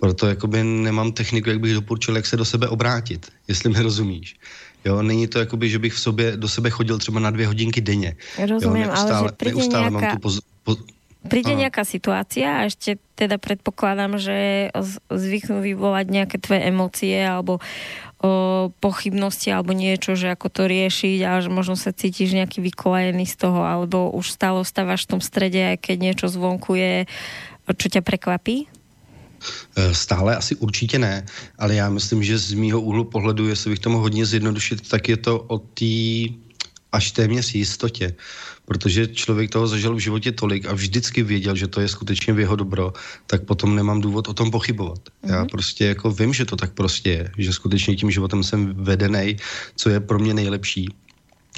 Proto jakoby nemám techniku, jak bych doporučil, jak se do sebe obrátit, jestli mi rozumíš. Jo, není to jakoby, že bych v sobě, do sebe chodil třeba na dvě hodinky denně. Rozumím, jo, neustále, ale že neustále nejaká... mám tu poz, po, Príde nejaká situácia a ešte teda predpokladám, že zvyknú vyvolať nejaké tvoje emócie alebo o, pochybnosti alebo niečo, že ako to riešiť a že možno sa cítiš nejaký vykolajený z toho, alebo už stále ostávaš v tom strede, keď niečo zvonku je, čo ťa prekvapí? E, stále asi určitě ne, ale já myslím, že z mýho úhlu pohledu, jestli bych to mohl hodně zjednodušit, tak je to o té až téměř jistotě, protože člověk toho zažil v životě tolik a vždycky věděl, že to je skutečně v jeho dobro, tak potom nemám důvod o tom pochybovat. Mm-hmm. Já mhm. prostě jako vím, že to tak prostě je, že skutečně tím životem jsem vedený, co je pro mě nejlepší.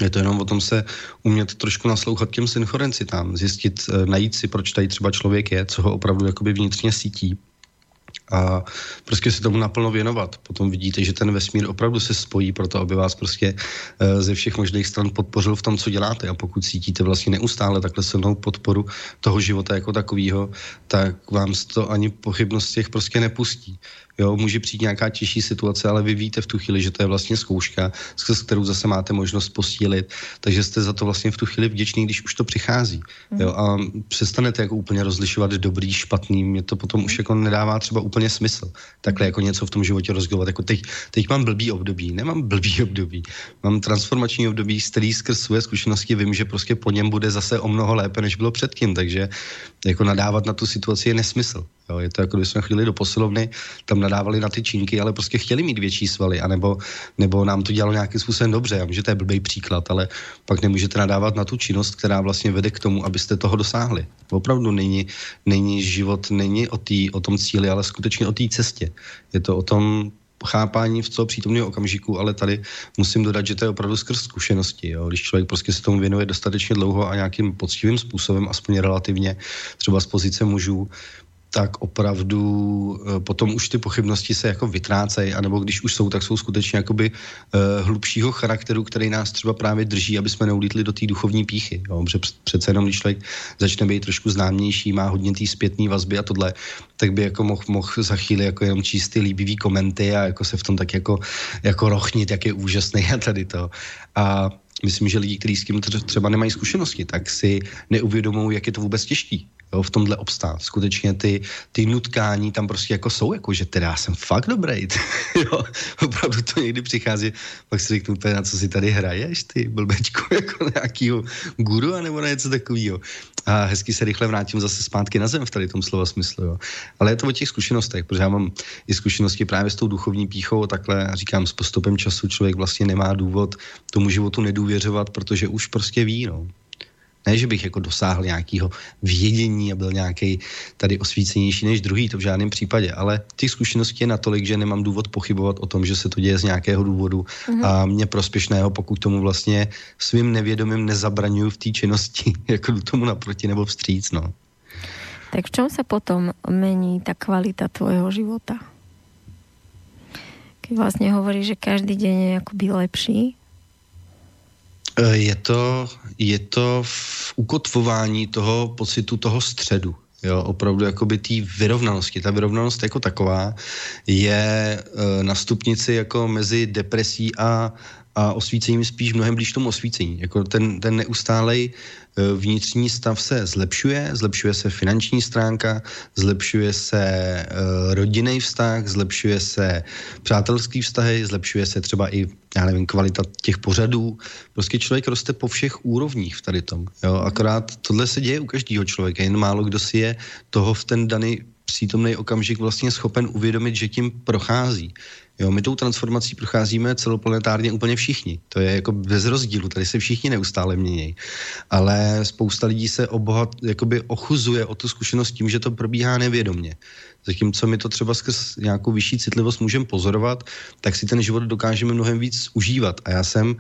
Je to jenom o tom se umět trošku naslouchat těm synchronicitám, zjistit, eh, najít si, proč tady třeba člověk je, co ho opravdu jakoby vnitřně sítí a prostě se tomu naplno věnovat. Potom vidíte, že ten vesmír opravdu se spojí pro to, aby vás prostě eh, ze všech možných stran podpořil v tom, co děláte. A pokud cítíte vlastně neustále takhle silnou podporu toho života jako takového, tak vám to ani pochybnost těch prostě nepustí. Jo, může přijít nějaká těžší situace, ale vy víte v tu chvíli, že to je vlastně zkouška, s kterou zase máte možnost posílit, takže jste za to vlastně v tu chvíli vděční, když už to přichází. Jo, a přestanete jako úplně rozlišovat dobrý, špatný, mě to potom už jako nedává třeba úplně smysl. Takhle jako něco v tom životě rozdělovat. Jako teď, teď mám blbý období, nemám blbý období, mám transformační období, z který skrz své zkušenosti vím, že prostě po něm bude zase o mnoho lépe, než bylo předtím, takže jako nadávat na tu situaci je nesmysl. Jo, je to jako, když jsme chvíli do posilovny, tam nadávali na ty činky, ale prostě chtěli mít větší svaly, anebo, nebo nám to dělalo nějakým způsobem dobře. Já vím, že to je blbý příklad, ale pak nemůžete nadávat na tu činnost, která vlastně vede k tomu, abyste toho dosáhli. Opravdu není, není život, není o, tý, o tom cíli, ale skutečně o té cestě. Je to o tom chápání v co přítomného okamžiku, ale tady musím dodat, že to je opravdu skrz zkušenosti. Jo. Když člověk prostě se tomu věnuje dostatečně dlouho a nějakým poctivým způsobem, aspoň relativně, třeba z pozice mužů, tak opravdu eh, potom už ty pochybnosti se jako vytrácejí, anebo když už jsou, tak jsou skutečně jakoby uh, hlubšího charakteru, který nás třeba právě drží, aby jsme neulítli do té duchovní píchy. Jo? Protože přece jenom, když člověk začne být trošku známější, má hodně té zpětné vazby a tohle, tak by jako mohl moh za chvíli jako jenom číst ty líbivý komenty a jako se v tom tak jako, jako rochnit, jak je úžasný a tady to. A myslím, že lidi, kteří s tím třeba nemají zkušenosti, tak si neuvědomují, jak je to vůbec těžký jo, v tomhle obstát. Skutečně ty, ty nutkání tam prostě jako jsou, jako že teda já jsem fakt dobrý. jo, opravdu to někdy přichází, pak si řeknu, na co si tady hraješ, ty blbečko, jako nějakýho guru, nebo na něco takového. A hezky se rychle vrátím zase zpátky na zem v tady tom slova smyslu. Jo. Ale je to o těch zkušenostech, protože já mám i zkušenosti právě s tou duchovní píchou takhle říkám, s postupem času člověk vlastně nemá důvod tomu životu nedůvěřovat, protože už prostě ví. No. Ne, že bych jako dosáhl nějakého vědění a byl nějaký tady osvícenější než druhý, to v žádném případě, ale těch zkušeností je natolik, že nemám důvod pochybovat o tom, že se to děje z nějakého důvodu mm-hmm. a mě prospěšného, pokud tomu vlastně svým nevědomím nezabraňuju v té činnosti, jako tomu naproti nebo vstříc, no. Tak v čom se potom mení ta kvalita tvojho života? Keď vlastně hovoríš, že každý den je akoby lepší, je to, je to v ukotvování toho pocitu toho středu. Jo, opravdu jakoby té vyrovnanosti. Ta vyrovnanost jako taková je e, na stupnici jako mezi depresí a, a osvícením spíš mnohem blíž tomu osvícení. Jako ten, ten neustálej vnitřní stav se zlepšuje, zlepšuje se finanční stránka, zlepšuje se e, rodinný vztah, zlepšuje se přátelský vztahy, zlepšuje se třeba i, já nevím, kvalita těch pořadů. Prostě člověk roste po všech úrovních v tady tom. Jo? Akorát tohle se děje u každého člověka, jen málo kdo si je toho v ten daný přítomný okamžik vlastně schopen uvědomit, že tím prochází. Jo, my tou transformací procházíme celoplanetárně úplně všichni. To je jako bez rozdílu, tady se všichni neustále mění. Ale spousta lidí se obohat, jakoby ochuzuje o tu zkušenost tím, že to probíhá nevědomně. Zatímco my to třeba skrz nějakou vyšší citlivost můžeme pozorovat, tak si ten život dokážeme mnohem víc užívat. A já jsem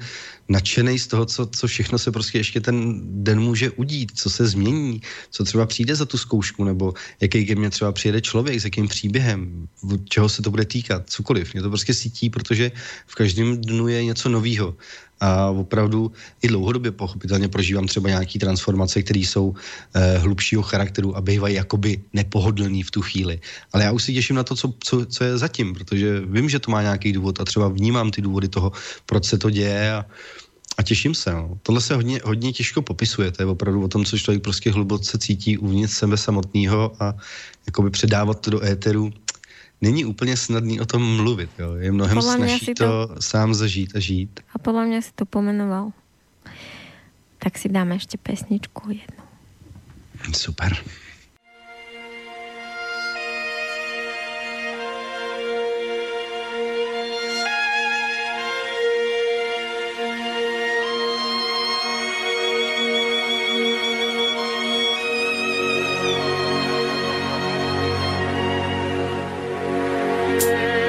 nadšený z toho, co, co všechno se prostě ještě ten den může udít, co se změní, co třeba přijde za tu zkoušku, nebo jaký ke mně třeba přijede člověk, s jakým příběhem, čeho se to bude týkat, cokoliv. Mě to prostě sítí, protože v každém dnu je něco nového a opravdu i dlouhodobě pochopitelně prožívám třeba nějaké transformace, které jsou eh, hlubšího charakteru a bývají jakoby nepohodlný v tu chvíli. Ale já už si těším na to, co, co, co je zatím, protože vím, že to má nějaký důvod a třeba vnímám ty důvody toho, proč se to děje a, a těším se. No. Tohle se hodně, hodně těžko popisuje. To je opravdu o tom, co člověk prostě hluboce cítí uvnitř sebe samotného a jakoby předávat to do éteru není úplně snadný o tom mluvit. Jo. Je mnohem snažší to, to sám zažít a žít. A podle mě si to pomenoval. Tak si dáme ještě pesničku jednu. Super. Amen.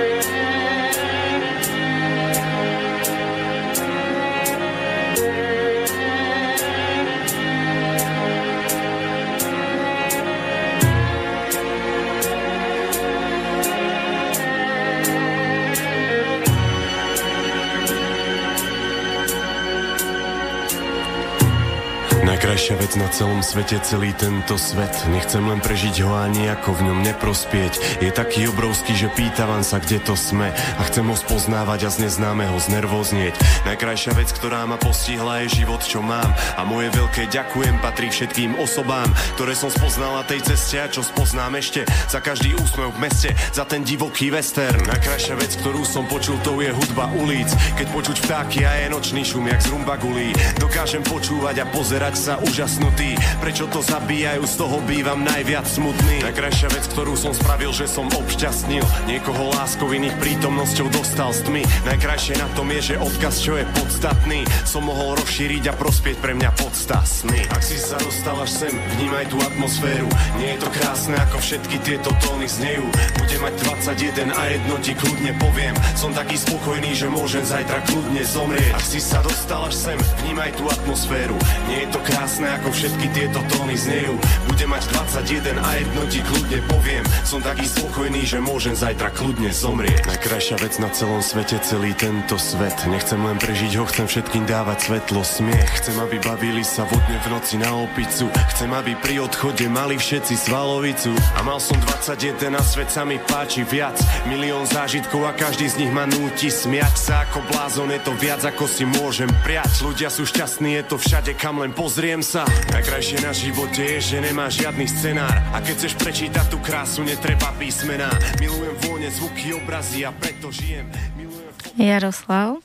Na celom svete celý tento svet. Nechcem len prežiť ho ani ako v ňom neprospieť. Je taký obrovský, že pýtavam sa, kde to sme. A chcem ho spoznávať a z neznámeho znervoznieť. Najkrajšia vec, ktorá ma postihla, je život, čo mám. A moje veľké ďakujem patrí všetkým osobám, ktoré som spoznal na tej ceste a čo spoznám ešte. Za každý úsmev v meste, za ten divoký western. Najkrajšia vec, ktorú som počul, to je hudba ulic. Keď počuť vtáky a je nočný šum, jak z rumbagulí. Dokážem počúvať a pozerať sa úžasnú zamknutý. Prečo to zabíjajú, z toho bývam najviac smutný. Najkrajšia vec, ktorú som spravil, že som obšťastnil. Niekoho láskou iných prítomnosťou dostal z tmy. Najkrajšie na tom je, že odkaz, čo je podstatný. Som mohol rozšíriť a prospieť pre mňa podstasný Ak si sa dostal až sem, vnímaj tú atmosféru. Nie je to krásne, ako všetky tieto tóny znejú. Budem mať 21 a jedno ti kľudne poviem. Som taký spokojný, že môžem zajtra kľudne zomrieť. Ak si sa dostal až sem, vnímaj tú atmosféru. Nie je to krásne, ako všetky tieto tóny znejú Budem mať 21 a jedno ti kľudne poviem. Som taký spokojný, že môžem zajtra kľudne zomrieť. Najkrajšia vec na celom svete, celý tento svet. Nechcem len prežiť ho, chcem všetkým dávať svetlo, smiech. Chcem, aby bavili sa vodne v noci na opicu. Chcem, aby pri odchode mali všetci svalovicu. A mal som 21 a svet sa mi páči viac. Milión zážitkov a každý z nich ma núti smiať sa. Ako blázon Je to viac ako si môžem priať. Ľudia sú šťastní, je to všade kam len pozriem sa. Najkrajšie na živote je, že nemá žiadny scenár A keď chceš prečítať tú krásu, netreba písmená Milujem vône, zvuky, obrazy a preto žijem Milujem... Jaroslav?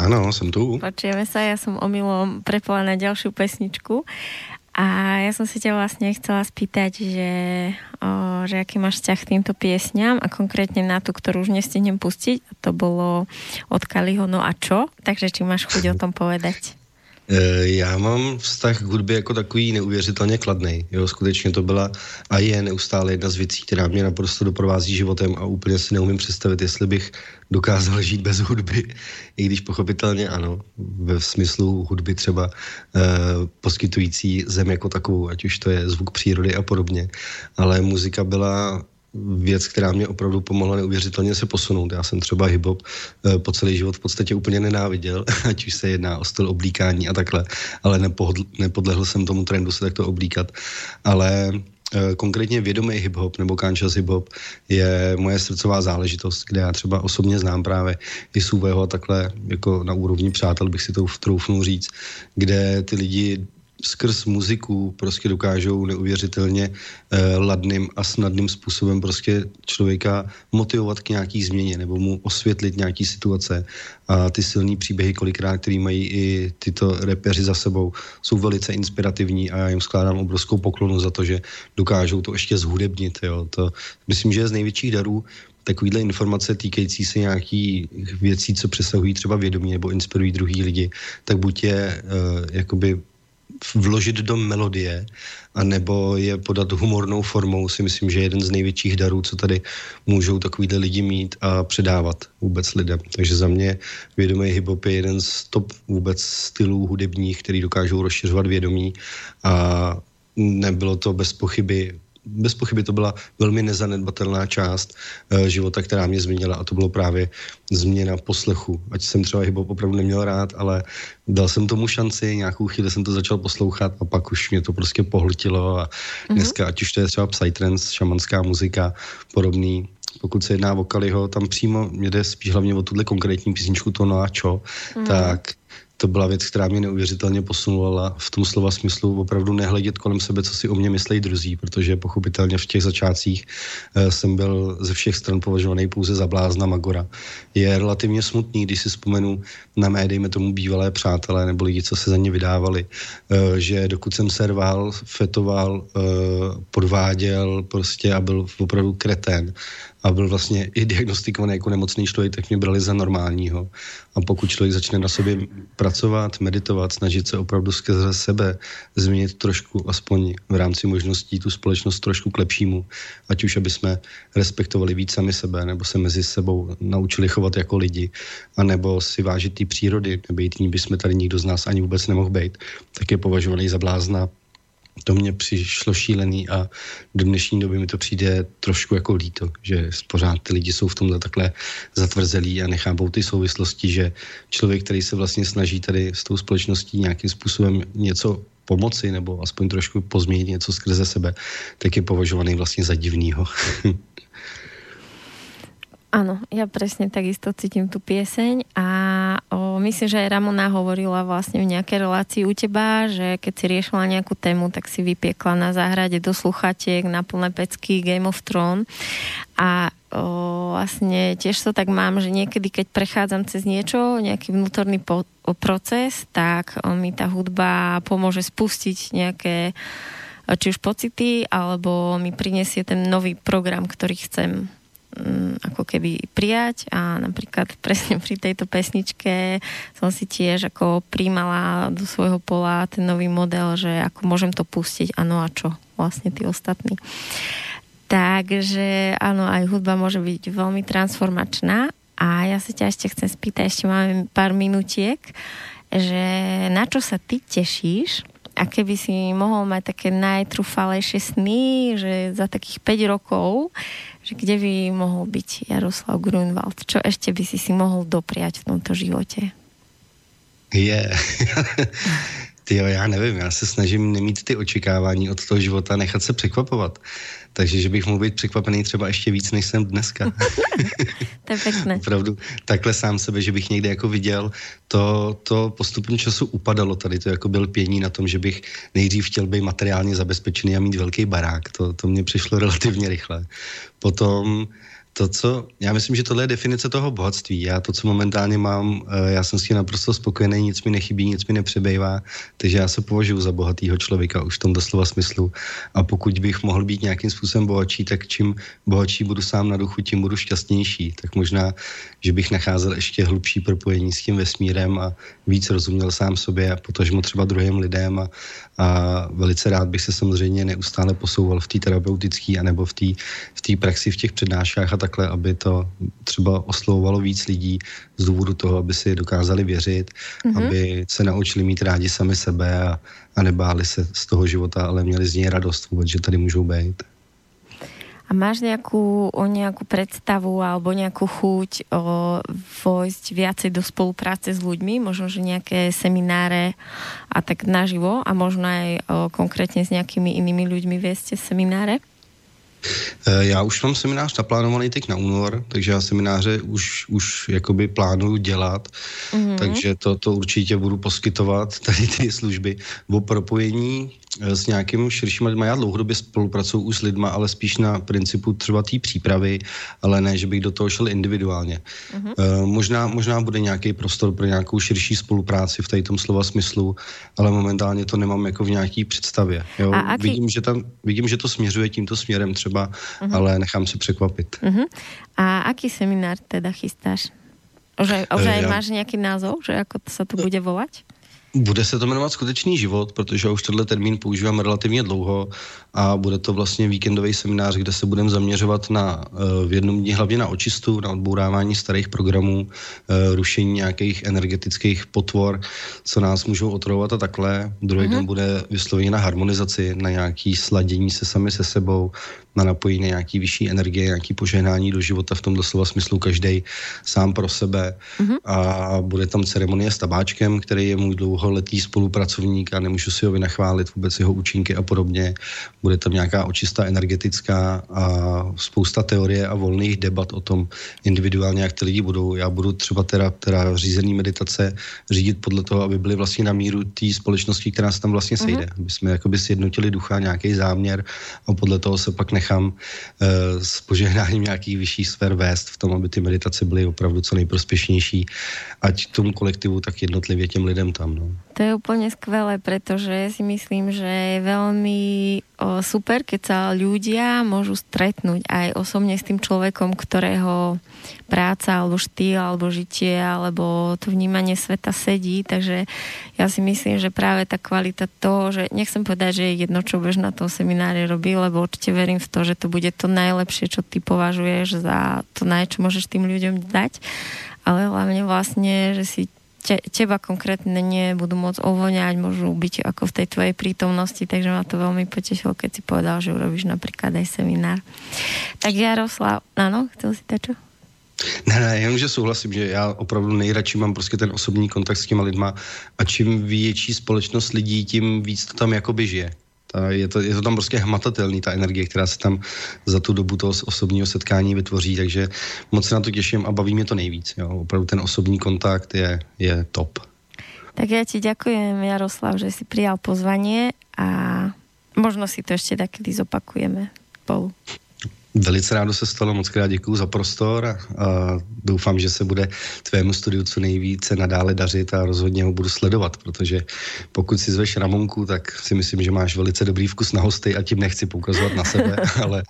Áno, som tu. Počujeme sa, ja som omylom prepala na ďalšiu pesničku. A ja som si ťa vlastne chcela spýtať, že, o, že aký máš vzťah k týmto piesňam a konkrétne na tú, ktorú už nestihnem pustiť. A to bolo od Kaliho No a čo? Takže či máš chuť o tom povedať? Eh, já mám vztah k hudbě jako takový neuvěřitelně kladný. Jo, skutečně to byla a je neustále jedna z věcí, která mě naprosto doprovází životem a úplně si neumím představit, jestli bych dokázal žít bez hudby, i když pochopitelně ano, ve smyslu hudby třeba eh, poskytující zem jako takovou, ať už to je zvuk přírody a podobně, ale muzika byla věc, která mě opravdu pomohla neuvěřitelně se posunout. Já jsem třeba hip-hop eh, po celý život v podstatě úplně nenáviděl, ať už se jedná o styl oblíkání a takhle, ale nepohodl, nepodlehl jsem tomu trendu se takto oblíkat. Ale eh, konkrétně vědomý hip-hop nebo Kansas hip-hop je moje srdcová záležitost, kde já třeba osobně znám právě i Suvého a takhle jako na úrovni přátel bych si to troufnul říct, kde ty lidi skrz muziku prostě dokážou neuvěřitelně eh, ladným a snadným způsobem prostě člověka motivovat k nějaký změně nebo mu osvětlit nějaký situace. A ty silný příběhy, kolikrát, který mají i tyto repeři za sebou, jsou velice inspirativní a já jim skládám obrovskou poklonu za to, že dokážou to ještě zhudebnit. Jo. To myslím, že je z největších darů takovýhle informace týkající se nějakých věcí, co přesahují třeba vědomí nebo inspirují druhý lidi, tak buď je uh, jakoby vložit do melodie a nebo je podat humornou formou, si myslím, že je jeden z největších darů, co tady můžou takovýhle lidi mít a předávat vůbec lidem. Takže za mě vědomý hip-hop je jeden z top vůbec stylů hudebních, který dokážou rozšiřovat vědomí a nebylo to bez pochyby bez pochyby to byla velmi nezanedbatelná část uh, života, která mě změnila a to bylo právě změna poslechu. Ať jsem třeba hip opravdu neměl rád, ale dal jsem tomu šanci, nějakou chvíli jsem to začal poslouchat a pak už mě to prostě pohltilo a mm-hmm. dneska, ať už to je třeba psytrance, šamanská muzika, podobný, pokud se jedná o Kaliho, tam přímo mě jde spíš hlavně o tuhle konkrétní písničku To no a čo, mm. tak to byla věc, která mě neuvěřitelně posunula v tom slova smyslu opravdu nehledět kolem sebe, co si o mě myslejí druzí, protože pochopitelně v těch začátcích uh, jsem byl ze všech stran považovaný pouze za blázna Magora. Je relativně smutný, když si vzpomenu na mé, dejme tomu bývalé přátelé nebo lidi, co se za ně vydávali, uh, že dokud jsem serval, fetoval, uh, podváděl prostě a byl opravdu kretén, a byl vlastně i diagnostikovaný jako nemocný člověk, tak mě brali za normálního. A pokud člověk začne na sobě pracovat, meditovat, snažit se opravdu skrze sebe změnit trošku, aspoň v rámci možností, tu společnost trošku k lepšímu, ať už aby jsme respektovali víc sami sebe, nebo se mezi sebou naučili chovat jako lidi, anebo si vážit té přírody, nebejt ní by jsme tady nikdo z nás ani vůbec nemohl být, tak je považovaný za blázna to mě přišlo šílený a do dnešní doby mi to přijde trošku jako líto, že pořád ty lidi jsou v tomhle takhle zatvrzelí a nechápou ty souvislosti, že člověk, který se vlastně snaží tady s tou společností nějakým způsobem něco pomoci nebo aspoň trošku pozměnit něco skrze sebe, tak je považovaný vlastně za divnýho. Áno, ja presne takisto cítim tú pieseň a o, myslím, že aj Ramona hovorila vlastne v nejakej relácii u teba, že keď si riešila nejakú tému, tak si vypiekla na záhrade do sluchatiek na plné pecky Game of Thrones. A o, vlastne tiež to tak mám, že niekedy, keď prechádzam cez niečo, nejaký vnútorný po, proces, tak o, mi tá hudba pomôže spustiť nejaké či už pocity, alebo mi prinesie ten nový program, ktorý chcem ako keby prijať. A napríklad presne pri tejto pesničke som si tiež ako príjmala do svojho pola ten nový model, že ako môžem to pustiť, ano a čo vlastne tí ostatní. Takže áno, aj hudba môže byť veľmi transformačná. A ja sa ťa ešte chcem spýtať, ešte máme pár minutiek, že na čo sa ty tešíš a keby si mohol mať také najtrúfalejšie sny, že za takých 5 rokov že kde by mohol byť Jaroslav Grunwald? Čo ešte by si si mohol dopriať v tomto životě? Je. Ty jo, já nevím, já se snažím nemít ty očekávání od toho života, nechat se překvapovat. Takže, že bych mohl být překvapený třeba ještě víc, než jsem dneska. to je pěkné. Opravdu, takhle sám sebe, že bych někde jako viděl, to, to postupem času upadalo tady, to jako byl pění na tom, že bych nejdřív chtěl být materiálně zabezpečený a mít velký barák. To, to mně přišlo relativně rychle. Potom to, co, já myslím, že tohle je definice toho bohatství. Já to, co momentálně mám, eh, já jsem s tím naprosto spokojený, nic mi nechybí, nic mi nepřebejvá, takže já se považuji za bohatýho člověka už v tom doslova smyslu. A pokud bych mohl být nějakým způsobem bohatší, tak čím bohatší budu sám na duchu, tím budu šťastnější. Tak možná, že bych nacházel ještě hlubší propojení s tím vesmírem a víc rozuměl sám sobě a potažmo třeba druhým lidem a, a velice rád bych se samozřejmě neustále posouval v té terapeutické anebo v té v praxi, v těch přednáškách a takhle, aby to třeba oslovovalo víc lidí z důvodu toho, aby si dokázali věřit, mm-hmm. aby se naučili mít rádi sami sebe a, a nebáli se z toho života, ale měli z něj radost vůbec, že tady můžou být. A máš nejakú, o nejakú predstavu alebo nejakú chuť o, vojsť viacej do spolupráce s ľuďmi, možno, že nejaké semináre a tak naživo a možno aj o, konkrétne s nejakými inými ľuďmi vieste semináre? Eh, já už mám seminář naplánovaný teď na únor, takže já semináře už, už jakoby plánuju dělat, mm-hmm. takže to, to určitě budu poskytovat, tady ty služby o propojení s nějakým širším lidma. Já dlouhodobě spolupracuju už s lidma, ale spíš na principu třeba té přípravy, ale ne, že bych do toho šel individuálně. Uh-huh. Uh, možná, možná bude nějaký prostor pro nějakou širší spolupráci v tom slova smyslu, ale momentálně to nemám jako v nějaký představě. Jo? A aký... vidím, že tam, vidím, že to směřuje tímto směrem třeba, uh-huh. ale nechám se překvapit. Uh-huh. A aký seminár teda chystáš? Už aj, už aj uh, máš nějaký názov, že ako sa to bude volať? Bude se to jmenovat Skutečný život, protože už tenhle termín používám relativně dlouho a bude to vlastně víkendový seminář, kde se budeme zaměřovat na eh, v jednom dní hlavně na očistu, na odbourávání starých programů, eh, rušení nějakých energetických potvor, co nás můžou otravovat a takhle. Druhý mm-hmm. den bude vyslovený na harmonizaci, na nějaký sladění se sami se sebou, na napojení na nějaký vyšší energie, nějaký požehnání do života v tom doslova smyslu každý sám pro sebe. Mm-hmm. A bude tam ceremonie s tabáčkem, který je můj dlouholetý spolupracovník a nemůžu si ho vynachválit vůbec jeho účinky a podobně bude tam nějaká očista energetická a spousta teorie a volných debat o tom individuálně, jak ty lidi budou. Já budu třeba teda, teda řízený meditace řídit podle toho, aby byly vlastně na míru té společnosti, která se tam vlastně sejde. Mm-hmm. Aby jsme jakoby sjednotili ducha, nějaký záměr a podle toho se pak nechám uh, s požehnáním nějakých vyšších sfér vést v tom, aby ty meditace byly opravdu co nejprospěšnější, ať tomu kolektivu, tak jednotlivě těm lidem tam. No. To je úplne skvelé, pretože si myslím, že je veľmi o, super, keď sa ľudia môžu stretnúť aj osobne s tým človekom, ktorého práca alebo štýl alebo žitie alebo to vnímanie sveta sedí, takže ja si myslím, že práve tá kvalita toho, že nechcem povedať, že je jedno, čo budeš na tom seminári robí, lebo určite verím v to, že to bude to najlepšie, čo ty považuješ za to naj, čo môžeš tým ľuďom dať, ale hlavne vlastne, že si te, teba konkrétne nebudú môcť ovoňať, môžu byť ako v tej tvojej prítomnosti, takže ma to veľmi potešilo, keď si povedal, že urobíš napríklad aj seminár. Tak Jaroslav, áno, chcel si to čo? Ne, ne, jenomže souhlasím, že já opravdu nejradši mám prostě ten osobní kontakt s těma lidma a čím větší společnost lidí, tím víc to tam jakoby žije. Ta, je, to, je to tam prostě hmatatelný, ta energie, která se tam za tu dobu toho osobního setkání vytvoří, takže moc se na to těším a baví mě to nejvíc. Jo. Opravdu ten osobní kontakt je, je top. Tak ja ti ďakujem, Jaroslav, že si prijal pozvanie a možno si to ešte takedy zopakujeme spolu. Velice rádo se stalo, moc krát děkuji za prostor a, a doufám, že se bude tvému studiu co nejvíce nadále dařit a rozhodně ho budu sledovat, protože pokud si zveš Ramonku, tak si myslím, že máš velice dobrý vkus na hosty a tím nechci poukazovat na sebe, ale,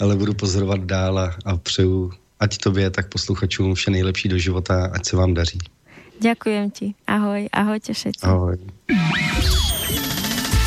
ale budu pozorovat dál a, a přeju ať tobě, tak posluchačům vše nejlepší do života, ať se vám daří. Ďakujem ti. Ahoj, ahojte všetci. Ahoj.